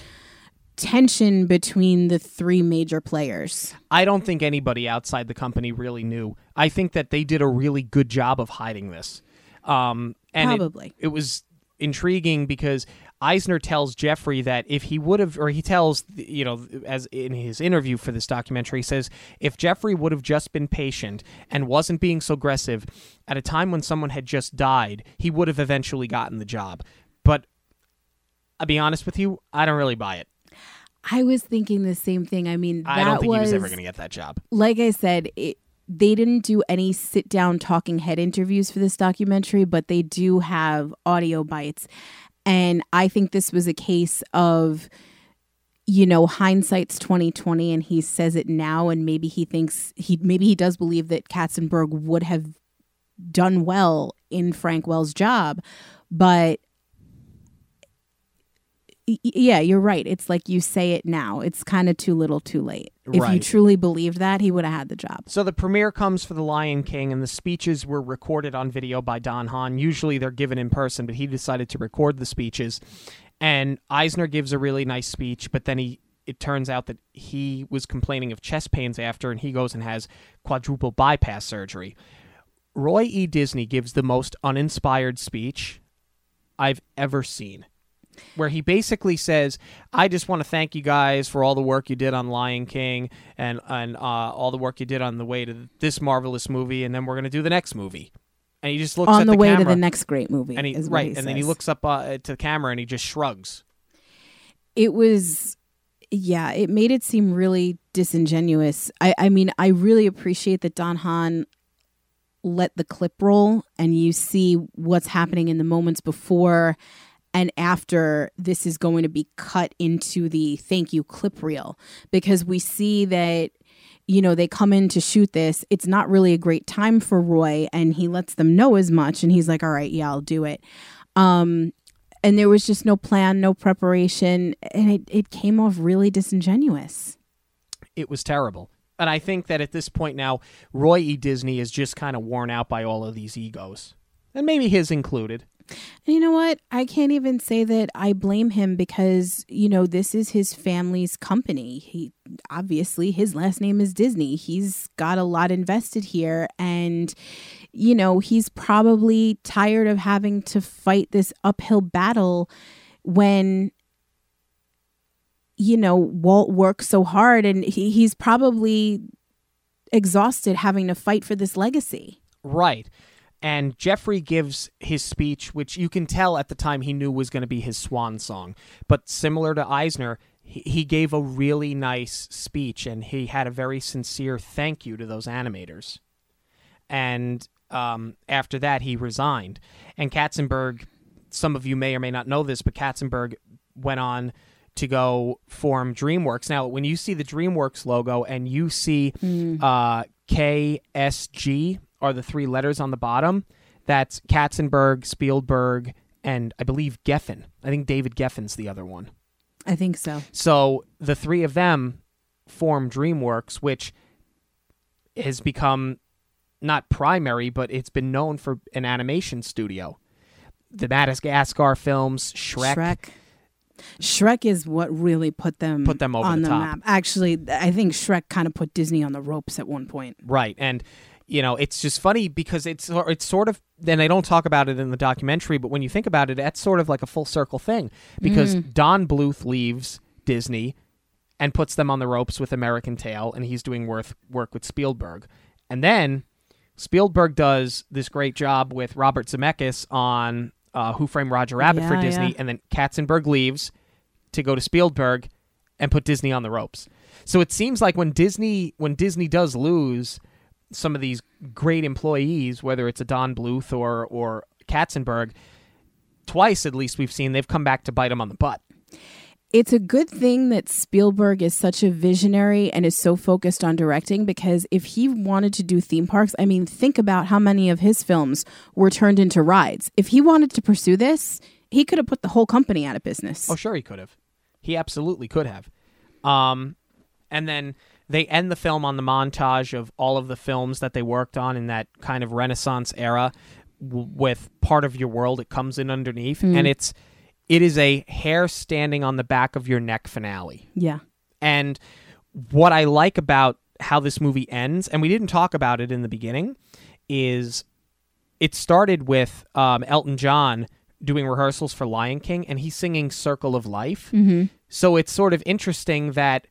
Speaker 3: tension between the three major players.
Speaker 2: I don't think anybody outside the company really knew. I think that they did a really good job of hiding this. Um, and it-
Speaker 3: Probably.
Speaker 2: it was intriguing because Eisner tells Jeffrey that if he would have, or he tells, you know, as in his interview for this documentary, he says if Jeffrey would have just been patient and wasn't being so aggressive at a time when someone had just died, he would have eventually gotten the job. But I'll be honest with you, I don't really buy it.
Speaker 3: I was thinking the same thing. I mean, that
Speaker 2: I don't think
Speaker 3: was
Speaker 2: he was ever going to get that job.
Speaker 3: like I said, it, they didn't do any sit down talking head interviews for this documentary, but they do have audio bites. And I think this was a case of, you know, hindsight's twenty twenty, and he says it now, and maybe he thinks he maybe he does believe that Katzenberg would have done well in Frank Wells' job, but yeah, you're right. It's like you say it now. It's kind of too little, too late. If you truly believed that, he would have had the job.
Speaker 2: So the premiere comes for The Lion King, and the speeches were recorded on video by Don Hahn. Usually they're given in person, but he decided to record the speeches. And Eisner gives a really nice speech, but then he it turns out that he was complaining of chest pains after, and he goes and has quadruple bypass surgery. Roy E. Disney gives the most uninspired speech I've ever seen where he basically says, "I just want to thank you guys for all the work you did on Lion King and and uh, all the work you did on the way to this marvelous movie, and then we're gonna do the next movie." And he just looks
Speaker 3: On
Speaker 2: at
Speaker 3: the,
Speaker 2: the,
Speaker 3: way
Speaker 2: camera,
Speaker 3: to the next great movie.
Speaker 2: and he
Speaker 3: is what
Speaker 2: right,
Speaker 3: he
Speaker 2: and then he looks up uh, to the camera and he just shrugs.
Speaker 3: It was, yeah, it made it seem really disingenuous. I, I mean, I really appreciate that Don Hahn let the clip roll and you see what's happening in the moments before and after this is going to be cut into the thank you clip reel because we see that you know they come in to shoot this it's not really a great time for roy and he lets them know as much and he's like all right yeah i'll do it um and there was just no plan no preparation and it, it came off really disingenuous
Speaker 2: It was terrible. And I think that at this point now, Roy E. Disney is just kind of worn out by all of these egos, and maybe his included.
Speaker 3: And you know what? I can't even say that I blame him because, you know, this is his family's company. He obviously his last name is Disney. He's got a lot invested here and you know, he's probably tired of having to fight this uphill battle when you know, Walt works so hard and he, he's probably exhausted having to fight for this legacy.
Speaker 2: Right. And Jeffrey gives his speech, which you can tell at the time he knew was going to be his swan song. But similar to Eisner, he, he gave a really nice speech and he had a very sincere thank you to those animators. And um, after that, he resigned. And Katzenberg, some of you may or may not know this, but Katzenberg went on to go form DreamWorks. Now, when you see the DreamWorks logo and you see uh, KSG are the three letters on the bottom, that's Katzenberg, Spielberg, and I believe Geffen. I think David Geffen's the other one.
Speaker 3: I think so.
Speaker 2: So the three of them form DreamWorks, which has become not primary, but it's been known for an animation studio. The Madagascar films, Shrek.
Speaker 3: Shrek. Shrek is what really put them
Speaker 2: Put them over
Speaker 3: on
Speaker 2: the
Speaker 3: the,
Speaker 2: top.
Speaker 3: map. Actually, I think Shrek kind of put Disney on the ropes at one point.
Speaker 2: Right. And you know, it's just funny because it's it's sort of then they don't talk about it in the documentary, but when you think about it, that's sort of like a full circle thing because Don Bluth leaves Disney and puts them on the ropes with American Tail, and he's doing worth work with Spielberg, and then Spielberg does this great job with Robert Zemeckis on uh, Who Framed Roger Rabbit for Disney,
Speaker 3: yeah.
Speaker 2: and then Katzenberg leaves to go to Spielberg and put Disney on the ropes. So it seems like when Disney when Disney does lose some of these great employees, whether it's a Don Bluth or or Katzenberg, twice at least we've seen they've come back to bite him on the butt.
Speaker 3: It's a good thing that Spielberg is such a visionary and is so focused on directing because if he wanted to do theme parks, I mean, think about how many of his films were turned into rides. If he wanted to pursue this, he could have put the whole company out of business.
Speaker 2: Oh, sure, he could have. He absolutely could have. Um, and then they end the film on the montage of all of the films that they worked on in that kind of Renaissance era w- with part of your world. It comes in underneath, and it's it is a hair standing on the back of your neck finale.
Speaker 3: Yeah.
Speaker 2: And what I like about how this movie ends, and we didn't talk about it in the beginning, is it started with um, Elton John doing rehearsals for Lion King, and he's singing "Circle of Life."
Speaker 3: Mm-hmm.
Speaker 2: So it's sort of interesting that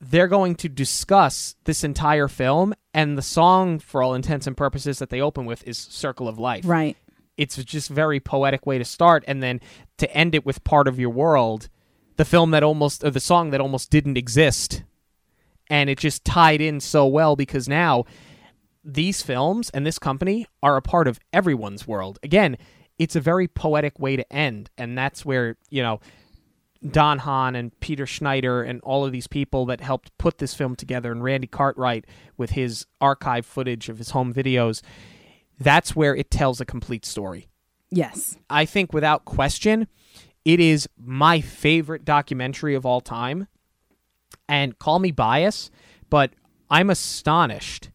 Speaker 2: they're going to discuss this entire film, and the song, for all intents and purposes, that they open with is "Circle of Life."
Speaker 3: Right.
Speaker 2: It's just very poetic way to start, and then to end it with "Part of Your World," the film that almost, or the song that almost didn't exist, and it just tied in so well because now these films and this company are a part of everyone's world. Again, it's a very poetic way to end, and that's where you know Don Hahn and Peter Schneider and all of these people that helped put this film together, and Randy Cartwright with his archive footage of his home videos. That's where it tells a complete story.
Speaker 3: Yes.
Speaker 2: I think without question, it is my favorite documentary of all time. And call me biased, but I'm astonished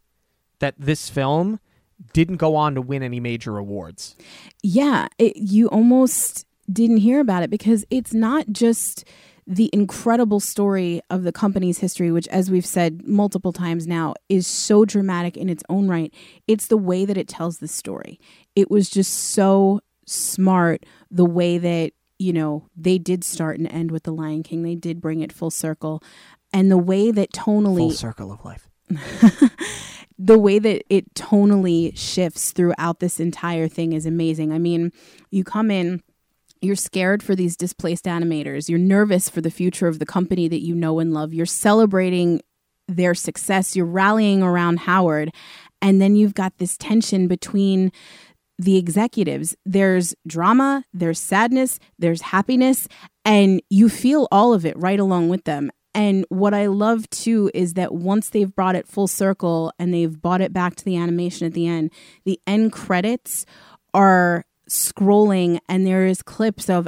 Speaker 2: that this film didn't go on to win any major awards.
Speaker 3: Yeah, it, you almost didn't hear about it because it's not just the incredible story of the company's history, which, as we've said multiple times now, is so dramatic in its own right. It's the way that it tells the story. It was just so smart the way that, you know, they did start and end with The Lion King. They did bring it full circle. And the way that tonally
Speaker 2: Full circle of life.
Speaker 3: the way that it tonally shifts throughout this entire thing is amazing. I mean, you come in, you're scared for these displaced animators, you're nervous for the future of the company that you know and love, you're celebrating their success, you're rallying around Howard, and then you've got this tension between the executives. There's drama, there's sadness, there's happiness, and you feel all of it right along with them. And what I love too is that once they've brought it full circle and they've brought it back to the animation at the end, the end credits are scrolling and there is clips of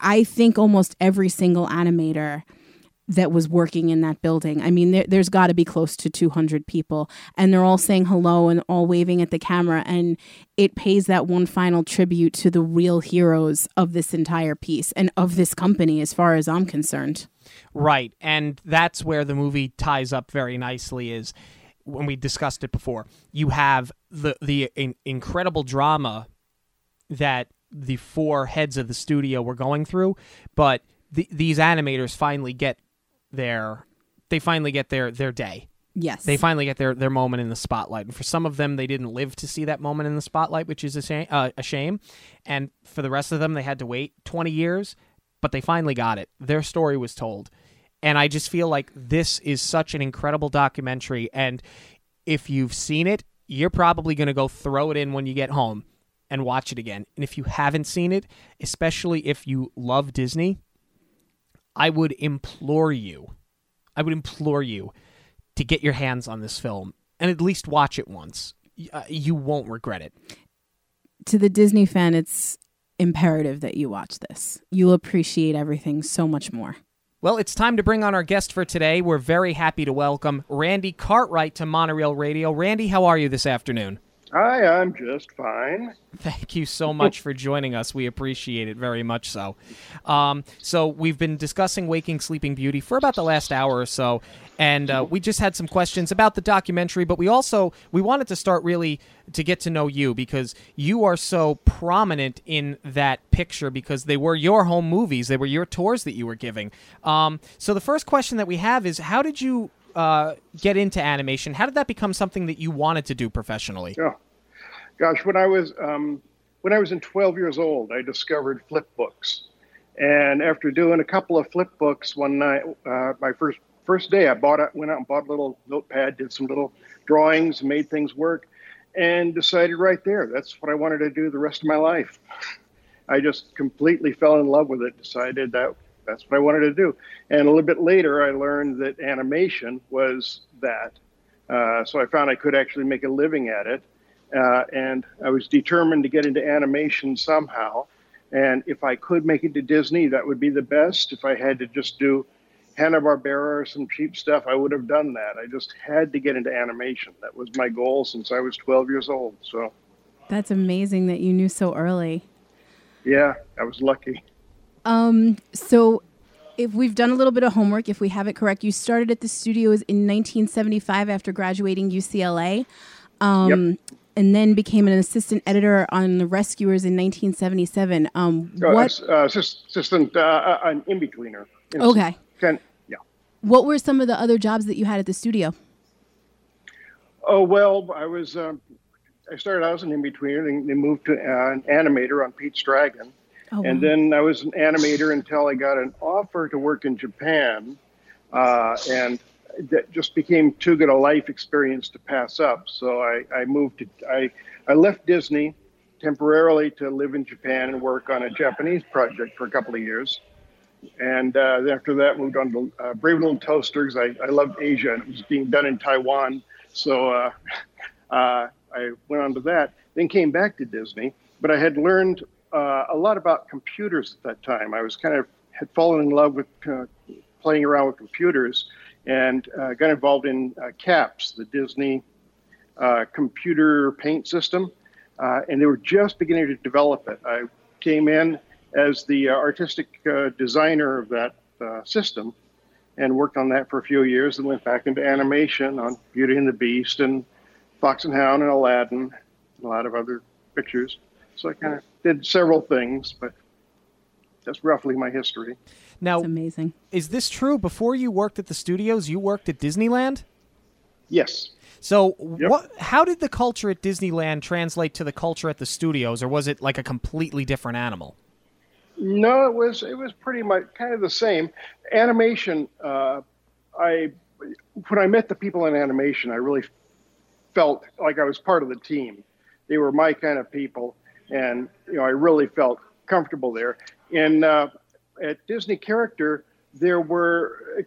Speaker 3: I think almost every single animator that was working in that building. I mean, there, there's got to be close to 200 people, and they're all saying hello and all waving at the camera. And it pays that one final tribute to the real heroes of this entire piece and of this company, as far as I'm concerned.
Speaker 2: Right. And that's where the movie ties up very nicely is when we discussed it before. You have the the in- incredible drama that the four heads of the studio were going through, but the, these animators finally get their they finally get their their day.
Speaker 3: Yes.
Speaker 2: They finally get their, their moment in the spotlight. And for some of them, they didn't live to see that moment in the spotlight, which is a shame. Uh, a shame. And for the rest of them, they had to wait 20 years, but they finally got it. Their story was told. And I just feel like this is such an incredible documentary. And if you've seen it, you're probably going to go throw it in when you get home and watch it again. And if you haven't seen it, especially if you love Disney, I would implore you, I would implore you to get your hands on this film and at least watch it once. Uh, you won't regret it.
Speaker 3: to the Disney fan, it's imperative that you watch this. You'll appreciate everything so much more.
Speaker 2: Well, it's time to bring on our guest for today. We're very happy to welcome Randy Cartwright to Monorail Radio. Randy, how are you this afternoon?
Speaker 4: Hi, I'm just fine.
Speaker 2: Thank you so much for joining us. We appreciate it very much so. Um, so, we've been discussing Waking Sleeping Beauty for about the last hour or so, and uh, we just had some questions about the documentary, but we also we wanted to start really to get to know you because you are so prominent in that picture because they were your home movies, they were your tours that you were giving. Um, so, the first question that we have is how did you uh, get into animation? How did that become something that you wanted to do professionally?
Speaker 4: Oh, gosh, when I was um, when I was in 12 years old, I discovered flip books, and after doing a couple of flip books one night, uh, my first first day, I bought it, went out and bought a little notepad, did some little drawings, made things work, and decided right there that's what I wanted to do the rest of my life. I just completely fell in love with it. Decided that that's what I wanted to do. And a little bit later, I learned that animation was that. Uh, so I found I could actually make a living at it. Uh, and I was determined to get into animation somehow. And if I could make it to Disney, that would be the best. If I had to just do Hanna Barbera or some cheap stuff, I would have done that. I just had to get into animation. That was my goal since I was 12 years old. So
Speaker 3: That's amazing that you knew so early.
Speaker 4: yeah, I was lucky.
Speaker 3: Um, so if we've done a little bit of homework, if we have it correct, you started at the studios in 1975 after graduating UCLA. Um, And then became an assistant editor on The Rescuers in 1977. Um,
Speaker 4: Uh,
Speaker 3: what
Speaker 4: uh, assistant, uh, uh, an in betweener.
Speaker 3: Okay.
Speaker 4: Kind yeah.
Speaker 3: what were some of the other jobs that you had at the studio?
Speaker 4: Oh well, I was. Um, I started out as an in betweener, and then moved to uh, an animator on Pete's Dragon,
Speaker 3: Oh,
Speaker 4: and
Speaker 3: wow.
Speaker 4: then I was an animator until I got an offer to work in Japan, uh, and that just became too good a life experience to pass up. So I, I moved to I I left Disney temporarily to live in Japan and work on a Japanese project for a couple of years. And uh, after that, moved on to uh, Brave Little Toasters. I, I loved Asia, and it was being done in Taiwan. So uh, uh, I went on to that. Then came back to Disney, but I had learned uh, a lot about computers at that time. I was kind of had fallen in love with uh, playing around with computers, and uh, got involved in uh, CAPS, the Disney uh, computer paint system, uh, and they were just beginning to develop it. I came in as the artistic designer of that system and worked on that for a few years and went back into animation on Beauty and the Beast and Fox and Hound and Aladdin and a lot of other pictures. So I kind of did several things, but that's roughly my history.
Speaker 2: Now,
Speaker 3: It's amazing.
Speaker 2: is this true? Before you worked at the studios, you worked at Disneyland.
Speaker 4: Yes.
Speaker 2: So,
Speaker 4: Yep.
Speaker 2: what? How did the culture at Disneyland translate to the culture at the studios, or was it like a completely different animal?
Speaker 4: No, it was it was pretty much kind of the same. Animation. Uh, I when I met the people in animation, I really felt like I was part of the team. They were my kind of people, and you know I really felt comfortable there. In uh, at Disney Character, there were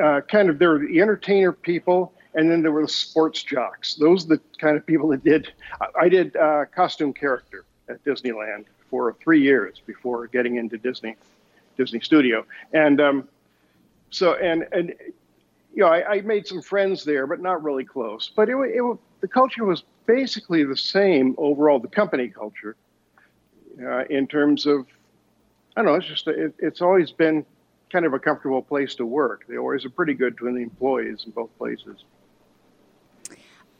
Speaker 4: uh, kind of there were the entertainer people, and then there were the sports jocks. Those are the kind of people that did. I, I did uh, costume character at Disneyland for three years before getting into Disney, Disney Studio, and um, so and and you know I, I made some friends there, but not really close. But it, it the culture was basically the same overall. The company culture, uh, in terms of I don't know, it's just it, it's always been kind of a comfortable place to work. They always are pretty good to the employees in both places.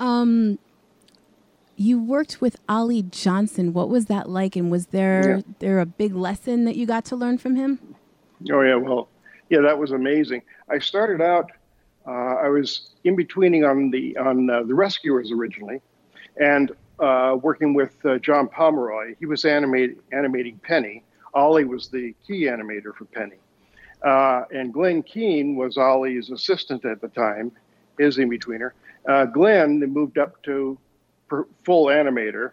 Speaker 3: Um, you worked with Ollie Johnston. What was that like? And was there
Speaker 4: Yeah.
Speaker 3: there a big lesson that you got to learn from him?
Speaker 4: Oh yeah, well, yeah, that was amazing. I started out, uh, I was in betweening on the on uh, the Rescuers originally, and uh, working with uh, John Pomeroy. He was animate, animating Penny. Ollie was the key animator for Penny, uh, and Glenn Keane was Ollie's assistant at the time, his in betweener. Uh, Glenn moved up to per- full animator,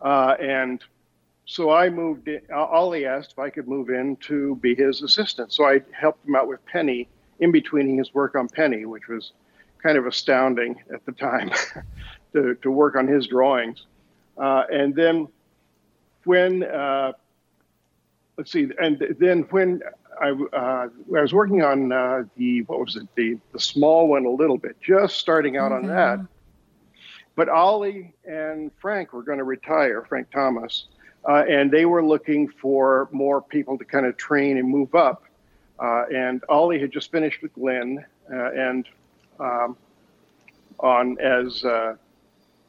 Speaker 4: uh, and so I moved in. Ollie asked if I could move in to be his assistant. So I helped him out with Penny in between his work on Penny, which was kind of astounding at the time to, to work on his drawings. Uh, and then when, uh, let's see, and then when I, uh, I was working on uh, the, what was it, the, the small one a little bit, just starting out on that. But Ollie and Frank were going to retire, Frank Thomas uh, and they were looking for more people to kind of train and move up. Uh, and Ollie had just finished with Glenn uh, and um, on as uh,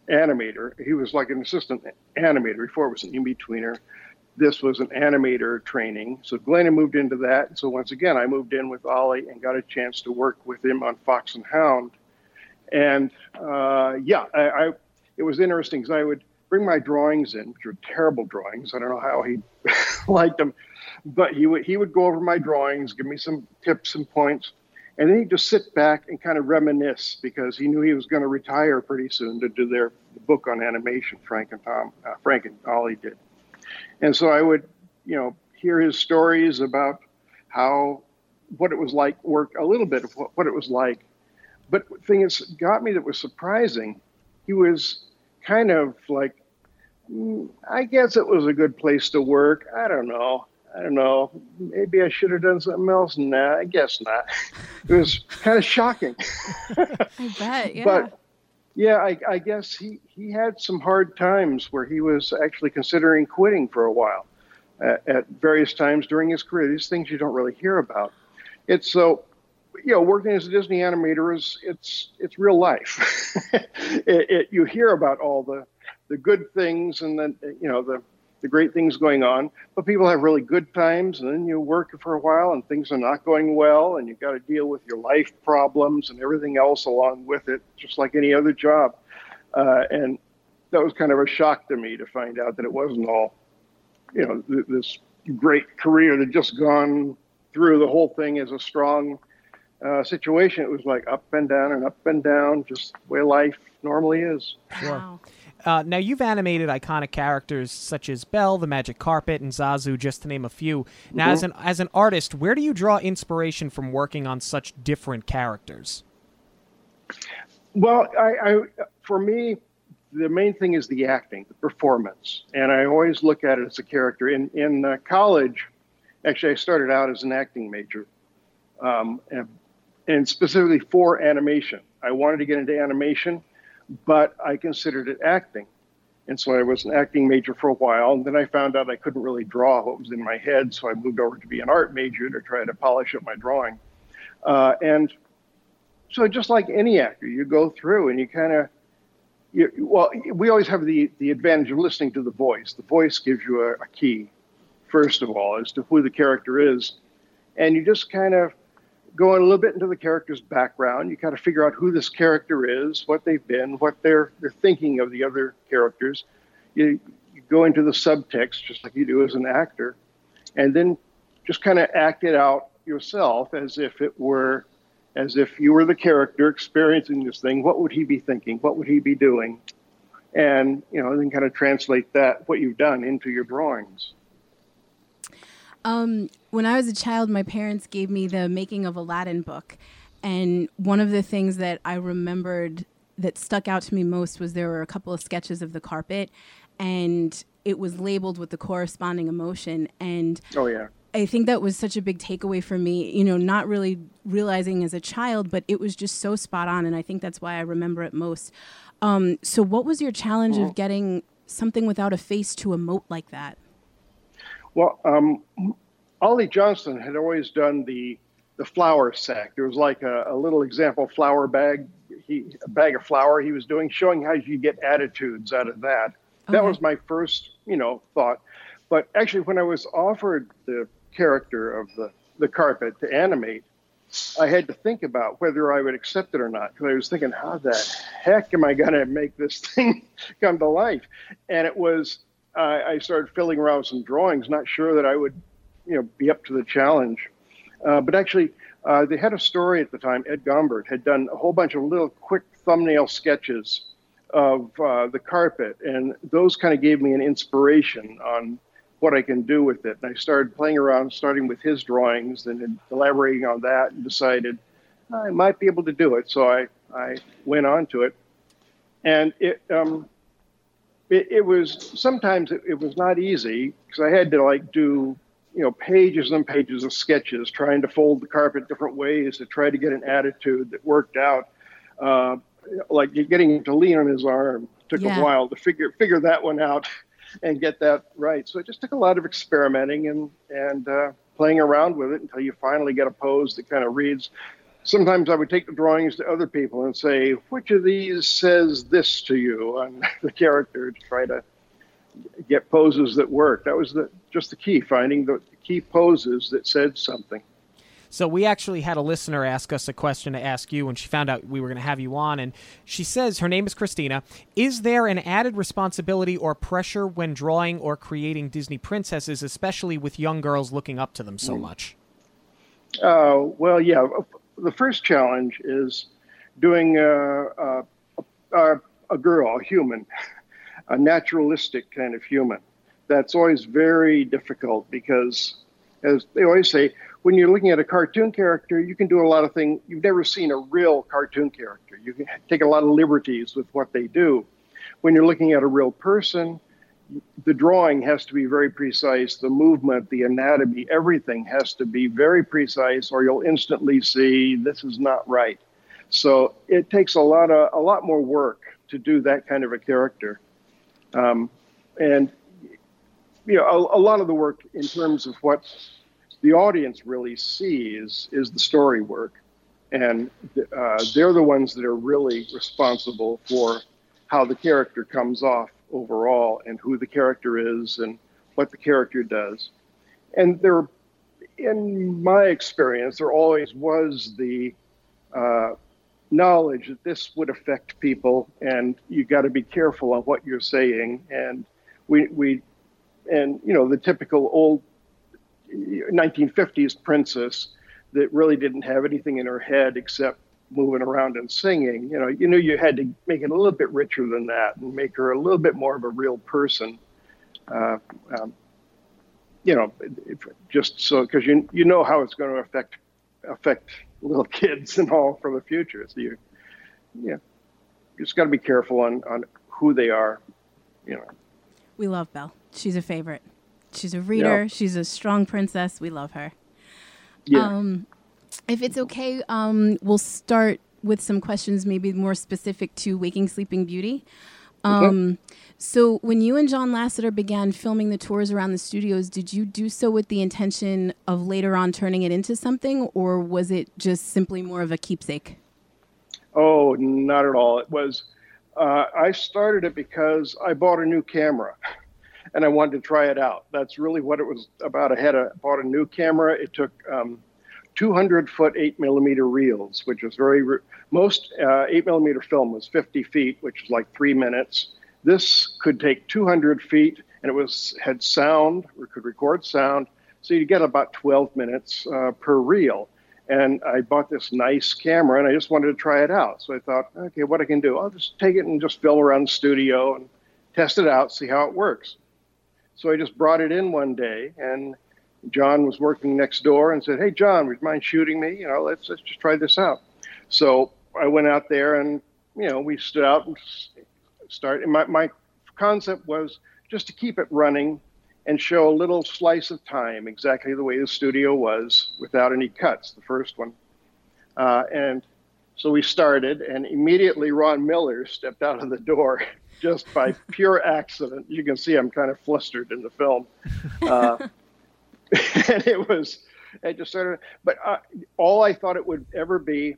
Speaker 4: animator. He was like an assistant animator before it was an in betweener. This was an animator training. So Glenn had moved into that. So once again, I moved in with Ollie and got a chance to work with him on Fox and Hound. And uh, yeah, I, I, it was interesting because I would bring my drawings in, which were terrible drawings. I don't know how he liked them, but he would he would go over my drawings, give me some tips and points, and then he'd just sit back and kind of reminisce because he knew he was going to retire pretty soon to do their book on animation. Frank and Tom, uh, Frank and Ollie did, and so I would, you know, hear his stories about how what it was like work a little bit of what, what it was like. But the thing that's got me that was surprising, he was kind of like, "Mm, I guess it was a good place to work. I don't know. I don't know, maybe I should have done something else. Nah, I guess not. It was kind of shocking.
Speaker 3: I bet, yeah.
Speaker 4: But yeah, I, I guess he, he had some hard times where he was actually considering quitting for a while at, at various times during his career. These things you don't really hear about. It's so, you know, working as a Disney animator is it's it's real life. it, it, you hear about all the the good things and then you know the the great things going on, but people have really good times, and then you work for a while and things are not going well, and you've got to deal with your life problems and everything else along with it, just like any other job. Uh, and that was kind of a shock to me to find out that it wasn't all, you know, th- this great career that just gone through the whole thing as a strong uh, situation. It was like up and down and up and down, just the way life normally is.
Speaker 3: Wow.
Speaker 2: Uh, now you've animated iconic characters such as Belle, the Magic Carpet, and Zazu, just to name a few. Now, as an as an artist, where do you draw inspiration from working on such different characters?
Speaker 4: Well, I, I for me, the main thing is the acting, the performance, and I always look at it as a character. In in uh, college, actually, I started out as an acting major, um, and, and specifically for animation. I wanted to get into animation, but I considered it acting. And so I was an acting major for a while. And then I found out I couldn't really draw what was in my head. So I moved over to be an art major to try to polish up my drawing. Uh, and so just like any actor, you go through and you kind of, well, we always have the, the advantage of listening to the voice. The voice gives you a, a key, first of all, as to who the character is. And you just kind of going a little bit into the character's background. You kind of figure out who this character is, what they've been, what they're they're thinking of the other characters. You, you go into the subtext just like you do as an actor, and then just kind of act it out yourself as if it were as if you were the character experiencing this thing. What would he be thinking? What would he be doing? And you know, then kind of translate that what you've done into your drawings.
Speaker 3: Um, when I was a child, my parents gave me the Making of Aladdin book. And one of the things that I remembered that stuck out to me most was there were a couple of sketches of the carpet, and it was labeled with the corresponding emotion. And
Speaker 4: oh, yeah.
Speaker 3: I think that was such a big takeaway for me, you know, not really realizing as a child, but it was just so spot on. And I think that's why I remember it most. Um, so, what was your challenge of getting something without a face to emote like that?
Speaker 4: Well, um, Ollie Johnston had always done the the flour sack. There was like a, a, little example flour bag, he, a bag of flour he was doing, showing how you get attitudes out of that. Okay. That was my first, you know, thought. But actually, when I was offered the character of the, the carpet to animate, I had to think about whether I would accept it or not. Because I was thinking, how the heck am I going to make this thing come to life? And it was, uh, I started filling around some drawings, not sure that I would you know be up to the challenge. Uh, but actually, uh, they had a story at the time. Ed Gombert had done a whole bunch of little quick thumbnail sketches of uh, the carpet, and those kind of gave me an inspiration on what I can do with it. And I started playing around, starting with his drawings, and elaborating on that, and decided I might be able to do it. So I I went on to it, and it. Um, it, it was sometimes it, it was not easy because I had to like do you know, pages and pages of sketches trying to fold the carpet different ways to try to get an attitude that worked out. Uh, like getting him to lean on his arm took yeah. a while to figure figure that one out and get that right. So it just took a lot of experimenting and and uh, playing around with it until you finally get a pose that kind of reads. Sometimes I would take the drawings to other people and say, which of these says this to you on the character to try to get poses that work. That was the just the key, finding the key poses that said something.
Speaker 2: So we actually had a listener ask us a question to ask you when she found out we were going to have you on, and she says her name is Christina. Is there an added responsibility or pressure when drawing or creating Disney princesses, especially with young girls looking up to them so hmm. much?
Speaker 4: Uh, well, yeah. The first challenge is doing a, a, a, girl, a human, a naturalistic kind of human. That's always very difficult because, as they always say, when you're looking at a cartoon character, you can do a lot of things. You've never seen a real cartoon character. You can take a lot of liberties with what they do. When you're looking at a real person, the drawing has to be very precise. The movement, the anatomy, everything has to be very precise, or you'll instantly see this is not right. So it takes a lot of a lot more work to do that kind of a character, um, and you know a, a, lot of the work in terms of what the audience really sees is the story work, and uh, they're the ones that are really responsible for how the character comes off overall and who the character is and what the character does. And there, in my experience, there always was the uh, knowledge that this would affect people, and you got to be careful on what you're saying. And we, we, and you know, the typical old 1950s princess that really didn't have anything in her head except moving around and singing, you know, you knew you had to make it a little bit richer than that and make her a little bit more of a real person. Uh, um, you know, if, just so because you you know how it's going to affect affect little kids and all for the future. So you, yeah, you just got to be careful on on who they are. You know.
Speaker 3: We love Belle. She's a favorite. She's a reader. Yeah. She's a strong princess. We love her. Yeah. Um, if it's okay, um, we'll start with some questions, maybe more specific to Waking Sleeping Beauty. Um, okay. So, when you and John Lasseter began filming the tours around the studios, did you do so with the intention of later on turning it into something, or was it just simply more of a keepsake?
Speaker 4: Oh, not at all. It was. Uh, I started it because I bought a new camera, and I wanted to try it out. That's really what it was about. I had a bought a new camera. It took um, 200 foot 8 millimeter reels, which was very, most uh, 8 millimeter film was 50 feet, which is like three minutes. This could take 200 feet and it was had sound, or could record sound. So you get about 12 minutes uh, per reel. And I bought this nice camera and I just wanted to try it out. So I thought, okay, what I can do, I'll just take it and just film around the studio and test it out, see how it works. So I just brought it in one day and John was working next door and said, "Hey, John, would you mind shooting me? You know, let's let's just try this out." So I went out there and you know we stood out and started. My my concept was just to keep it running and show a little slice of time, exactly the way the studio was, without any cuts. The first one, uh, and so we started, and immediately Ron Miller stepped out of the door. Just by pure accident, you can see I'm kind of flustered in the film. Uh, and it was, it just started. But uh, all I thought it would ever be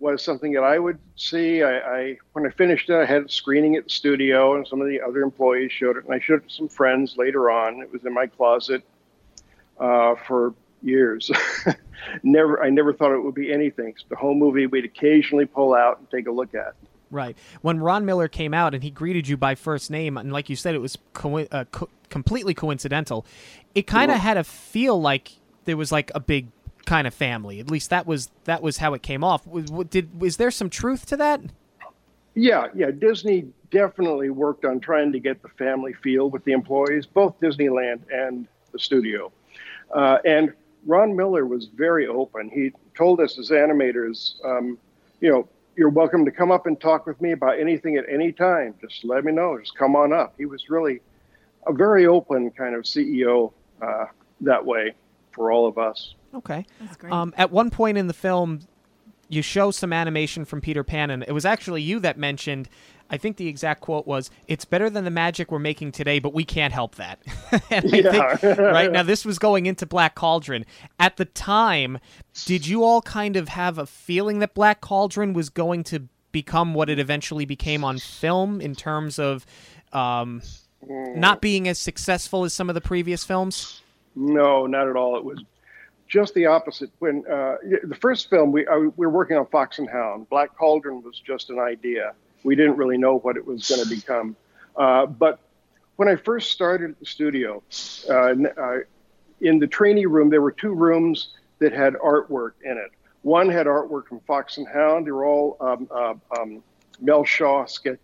Speaker 4: was something that I would see. I, I, when I finished it, I had a screening at the studio, and some of the other employees showed it, and I showed it to some friends later on. It was in my closet uh, for years. never, I never thought it would be anything. the whole movie we'd occasionally pull out and take a look at.
Speaker 2: Right. When Ron Miller came out and he greeted you by first name, and like you said, it was co- uh, co- completely coincidental. It kind of had a feel like there was like a big kind of family. At least that was that was how it came off. Did was there some truth to that?
Speaker 4: Yeah, yeah. Disney definitely worked on trying to get the family feel with the employees, both Disneyland and the studio. Uh, and Ron Miller was very open. He told us as animators, um, you know, you're welcome to come up and talk with me about anything at any time. Just let me know. Just come on up. He was really a very open kind of CEO uh, that way for all of us.
Speaker 2: Okay. That's great. Um, at one point in the film, you show some animation from Peter Pan, and it was actually you that mentioned. I think the exact quote was, "It's better than the magic we're making today, but we can't help that." and yeah. think, right now, this was going into Black Cauldron. At the time, did you all kind of have a feeling that Black Cauldron was going to become what it eventually became on film in terms of um, not being as successful as some of the previous films?
Speaker 4: No, not at all. It was just the opposite. When uh, the first film, we, uh, we were working on Fox and Hound. Black Cauldron was just an idea. We didn't really know what it was going to become. Uh, but when I first started at the studio, uh, uh, in the trainee room, there were two rooms that had artwork in it. One had artwork from Fox and Hound. They were all um, uh, um, Mel Shaw sketch,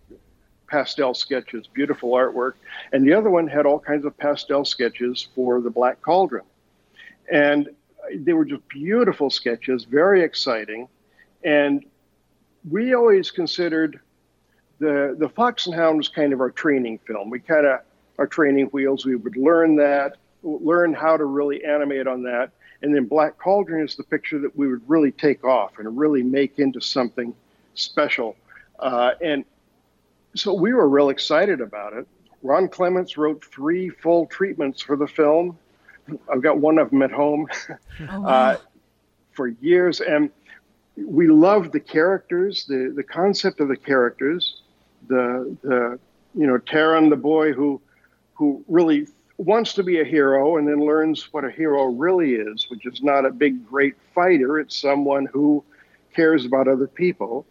Speaker 4: pastel sketches, beautiful artwork. And the other one had all kinds of pastel sketches for the Black Cauldron. And they were just beautiful sketches, very exciting. And we always considered the, the Fox and Hound was kind of our training film. We kind of our training wheels. We would learn that, learn how to really animate on that. And then Black Cauldron is the picture that we would really take off and really make into something special. Uh, and so we were real excited about it. Ron Clements wrote three full treatments for the film. I've got one of them at home oh, wow. uh, for years. And we loved the characters, the, the concept of the characters, the, the you know, Taran, the boy who, who really wants to be a hero and then learns what a hero really is, which is not a big, great fighter. It's someone who cares about other people.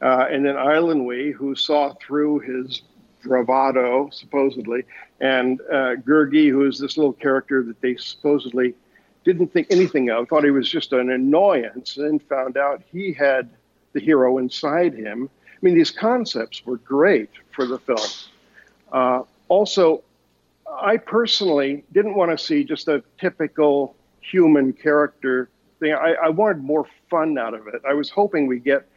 Speaker 4: Uh, and then Eilonwy, who saw through his bravado, supposedly, and uh, Gurgi, who is this little character that they supposedly didn't think anything of, thought he was just an annoyance, and found out he had the hero inside him. I mean, these concepts were great for the film. Uh, also, I personally didn't want to see just a typical human character thing. I, I wanted more fun out of it. I was hoping we'd get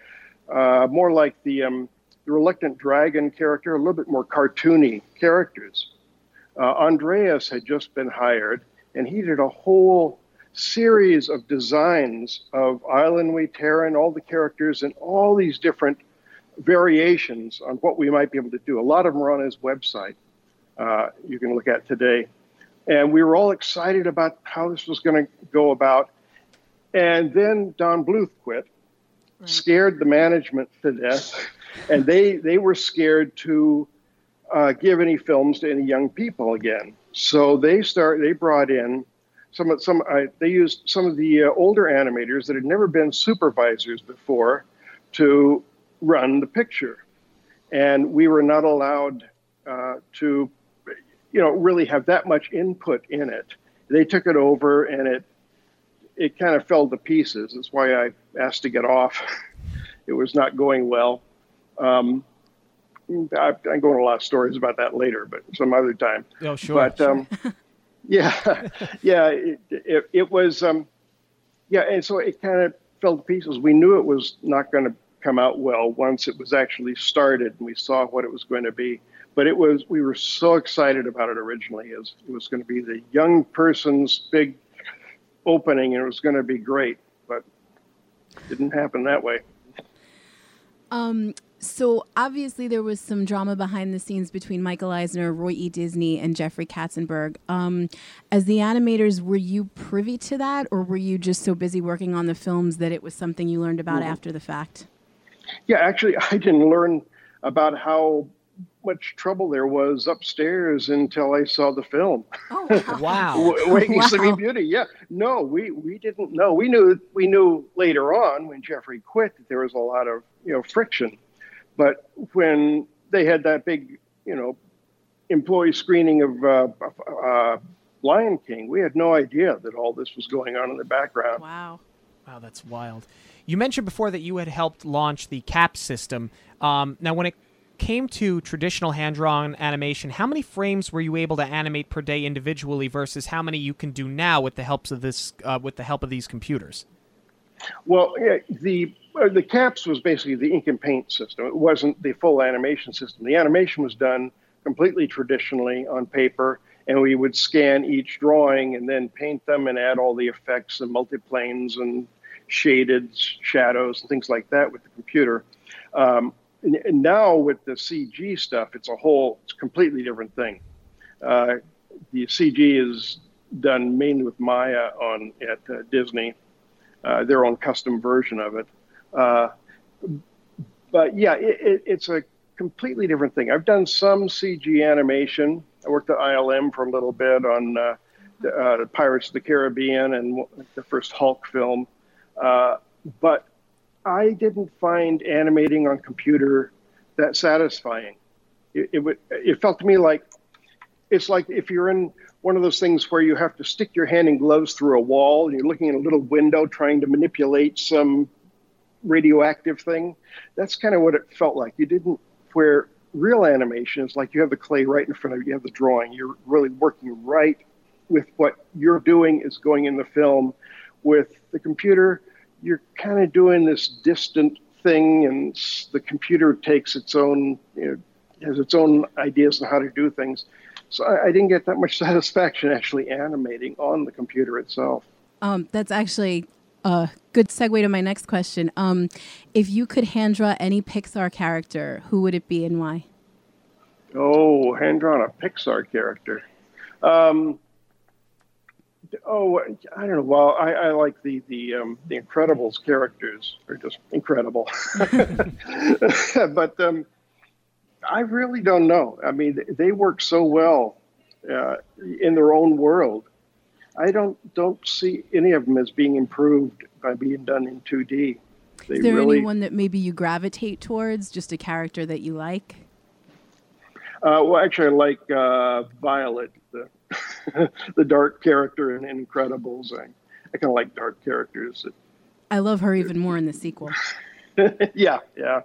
Speaker 4: uh, more like the, um, the reluctant dragon character, a little bit more cartoony characters. Uh, Andreas had just been hired, and he did a whole series of designs of Eilonwy, Taran, all the characters, and all these different variations on what we might be able to do. A lot of them are on his website. Uh, you can look at today. And we were all excited about how this was going to go about. And then Don Bluth quit, right. scared the management to death, and they they were scared to uh, give any films to any young people again. So they start they brought in some of some uh, they used some of the uh, older animators that had never been supervisors before to run the picture, and we were not allowed uh, to you know, really have that much input in it. They took it over and it it kind of fell to pieces. That's why I asked to get off. it was not going well. Um, I, I go into a lot of stories about that later, but some other time.
Speaker 2: Oh, sure.
Speaker 4: But um, yeah, yeah, it, it, it was, um, yeah, and so it kind of fell to pieces. We knew it was not going to come out well once it was actually started and we saw what it was going to be but it was we were so excited about it originally as it was going to be the young person's big opening and it was going to be great but it didn't happen that way
Speaker 3: um so obviously there was some drama behind the scenes between Michael Eisner, Roy E. Disney, and Jeffrey Katzenberg. Um, as the animators, were you privy to that, or were you just so busy working on the films that it was something you learned about mm-hmm. after the fact?
Speaker 4: Yeah, actually, I didn't learn about how much trouble there was upstairs until I saw the film.
Speaker 3: Oh
Speaker 2: wow!
Speaker 4: Waking
Speaker 3: wow.
Speaker 4: Sleeping Beauty. Yeah, no, we we didn't know. We knew we knew later on when Jeffrey quit that there was a lot of you know friction, but when they had that big you know employee screening of uh, uh, Lion King, we had no idea that all this was going on in the background.
Speaker 3: Wow.
Speaker 2: Wow, that's wild. You mentioned before that you had helped launch the CAP system. Um, now, when it came to traditional hand drawn animation, how many frames were you able to animate per day individually versus how many you can do now with the helps of this uh, with the help of these computers?
Speaker 4: Well, yeah, the uh, the caps was basically the ink and paint system. It wasn't the full animation system. The animation was done completely traditionally on paper, and we would scan each drawing and then paint them and add all the effects and multiplanes and shaded shadows and things like that with the computer. Um, and now with the CG stuff, it's a whole, it's a completely different thing. Uh, the CG is done mainly with Maya on at uh, Disney, uh, their own custom version of it. Uh, but yeah, it, it, it's a completely different thing. I've done some CG animation. I worked at ILM for a little bit on uh, the, uh, Pirates of the Caribbean and the first Hulk film. Uh, but I didn't find animating on computer that satisfying. It, it, it felt to me like it's like if you're in one of those things where you have to stick your hand in gloves through a wall and you're looking in a little window trying to manipulate some radioactive thing. That's kind of what it felt like. You didn't, where real animation is like you have the clay right in front of you, you have the drawing. You're really working right with what you're doing is going in the film. With the computer, you're kind of doing this distant thing, and the computer takes its own, you know, has its own ideas on how to do things. So I, I didn't get that much satisfaction actually animating on the computer itself.
Speaker 3: Um, that's actually a good segue to my next question. Um, if you could hand draw any Pixar character, who would it be and why?
Speaker 4: Oh, hand drawn a Pixar character. Um, oh, I don't know. Well, I, I like the the um, the Incredibles characters. They're just incredible. but um, I really don't know. I mean, they work so well uh, in their own world. I don't don't see any of them as being improved by being done in 2D.
Speaker 3: They Is there really, anyone that maybe you gravitate towards? Just a character that you like?
Speaker 4: Uh, well, actually, I like uh, Violet, the the dark character in Incredibles. I, I kind of like dark characters.
Speaker 3: I love her even more in the sequel.
Speaker 4: yeah, yeah,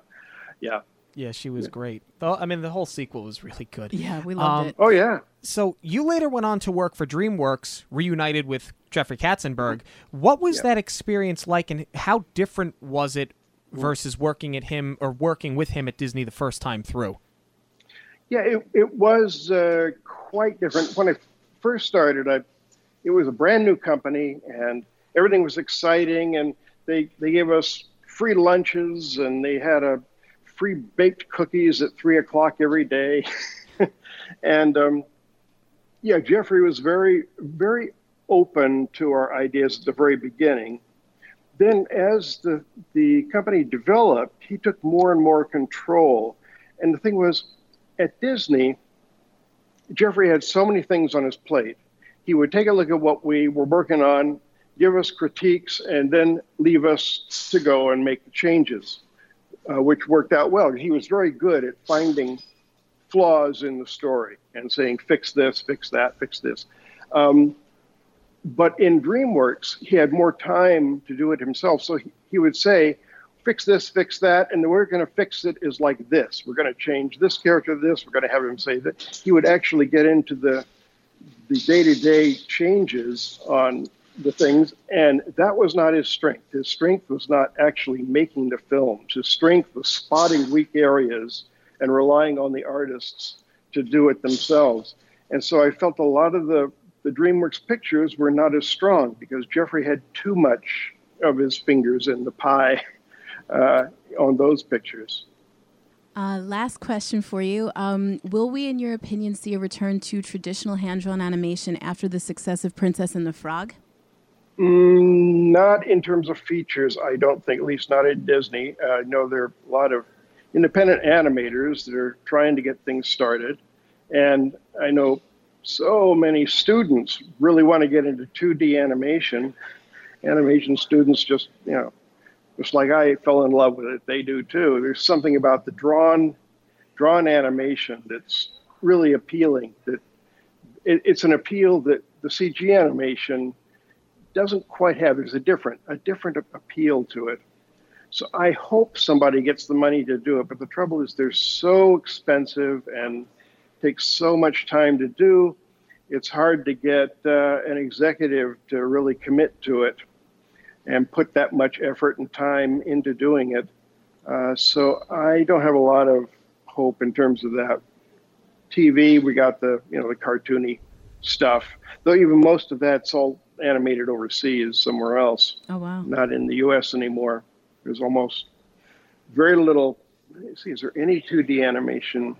Speaker 4: yeah.
Speaker 2: Yeah, she was yeah. great. Though I mean, the whole sequel was really good.
Speaker 3: Yeah, we loved um, it.
Speaker 4: Oh yeah.
Speaker 2: So you later went on to work for DreamWorks, reunited with Jeffrey Katzenberg. What was yeah. that experience like, and how different was it versus working at him or working with him at Disney the first time through?
Speaker 4: Yeah, it it was uh, quite different. When I first started, I it was a brand new company, and everything was exciting, and they they gave us free lunches, and they had a free baked cookies at three o'clock every day. and um, yeah, Jeffrey was very, very open to our ideas at the very beginning. Then, as the, the company developed, he took more and more control. And the thing was, at Disney, Jeffrey had so many things on his plate. He would take a look at what we were working on, give us critiques, and then leave us to go and make the changes uh, which worked out well. He was very good at finding flaws in the story and saying, fix this, fix that, fix this. Um, but in DreamWorks, he had more time to do it himself. So he, he would say, fix this, fix that, and the way we're going to fix it is like this. We're going to change this character to this. We're going to have him say that. He would actually get into the the day-to-day changes on the things, and that was not his strength. His strength was not actually making the films. His strength was spotting weak areas and relying on the artists to do it themselves. And so I felt a lot of the, the DreamWorks pictures were not as strong because Jeffrey had too much of his fingers in the pie uh, on those pictures.
Speaker 3: Uh, last question for you. Um, will we, in your opinion, see a return to traditional hand drawn animation after the success of Princess and the Frog?
Speaker 4: Mm, not in terms of features, I don't think, at least not at Disney. Uh, I know there are a lot of independent animators that are trying to get things started. And I know so many students really want to get into 2D animation. Animation students just, you know, just like I fell in love with it, they do too. There's something about the drawn, drawn animation that's really appealing. That it, it's an appeal that the CG animation doesn't quite have. There's a different a different appeal to it. So I hope somebody gets the money to do it. But the trouble is they're so expensive and takes so much time to do. It's hard to get uh, an executive to really commit to it and put that much effort and time into doing it. Uh, so I don't have a lot of hope in terms of that. TV, we got the you know the cartoony stuff. Though even most of that's all animated overseas somewhere else.
Speaker 3: Oh wow!
Speaker 4: Not in the U.S. anymore. There's almost very little. see, is there any 2D animation?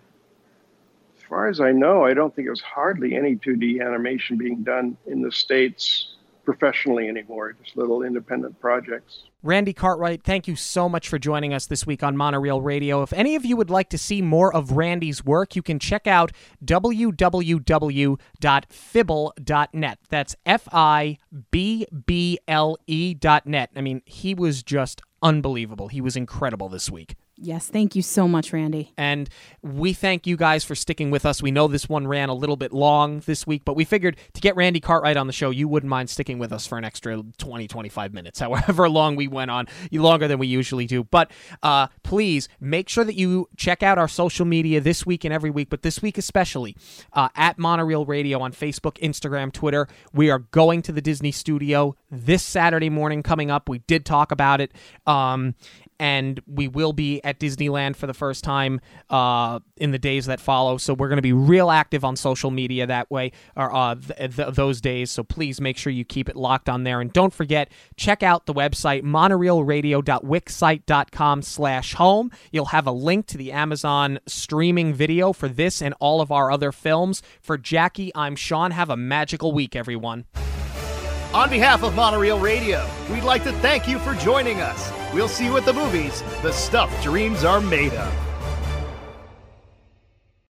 Speaker 4: As far as I know, I don't think there's hardly any 2D animation being done in the states professionally anymore. Just little independent projects.
Speaker 2: Randy Cartwright, thank you so much for joining us this week on Monorail Radio. If any of you would like to see more of Randy's work, you can check out www.fibble.net. That's F I B B L E.net. I mean, he was just unbelievable. He was incredible this week.
Speaker 3: Yes, thank you so much, Randy.
Speaker 2: And we thank you guys for sticking with us. We know this one ran a little bit long this week, but we figured to get Randy Cartwright on the show, you wouldn't mind sticking with us for an extra 20, 25 minutes, however long we went on, longer than we usually do. But uh, please make sure that you check out our social media this week and every week, but this week especially uh, at Monorail Radio on Facebook, Instagram, Twitter. We are going to the Disney studio this Saturday morning coming up. We did talk about it. Um, and we will be at Disneyland for the first time uh, in the days that follow. So we're going to be real active on social media that way, or uh, th- th- those days. So please make sure you keep it locked on there, and don't forget check out the website monorailradio.wixsite.com/home. You'll have a link to the Amazon streaming video for this and all of our other films. For Jackie, I'm Sean. Have a magical week, everyone.
Speaker 1: On behalf of Monorail Radio, we'd like to thank you for joining us. We'll see you at the movies, the stuff dreams are made of.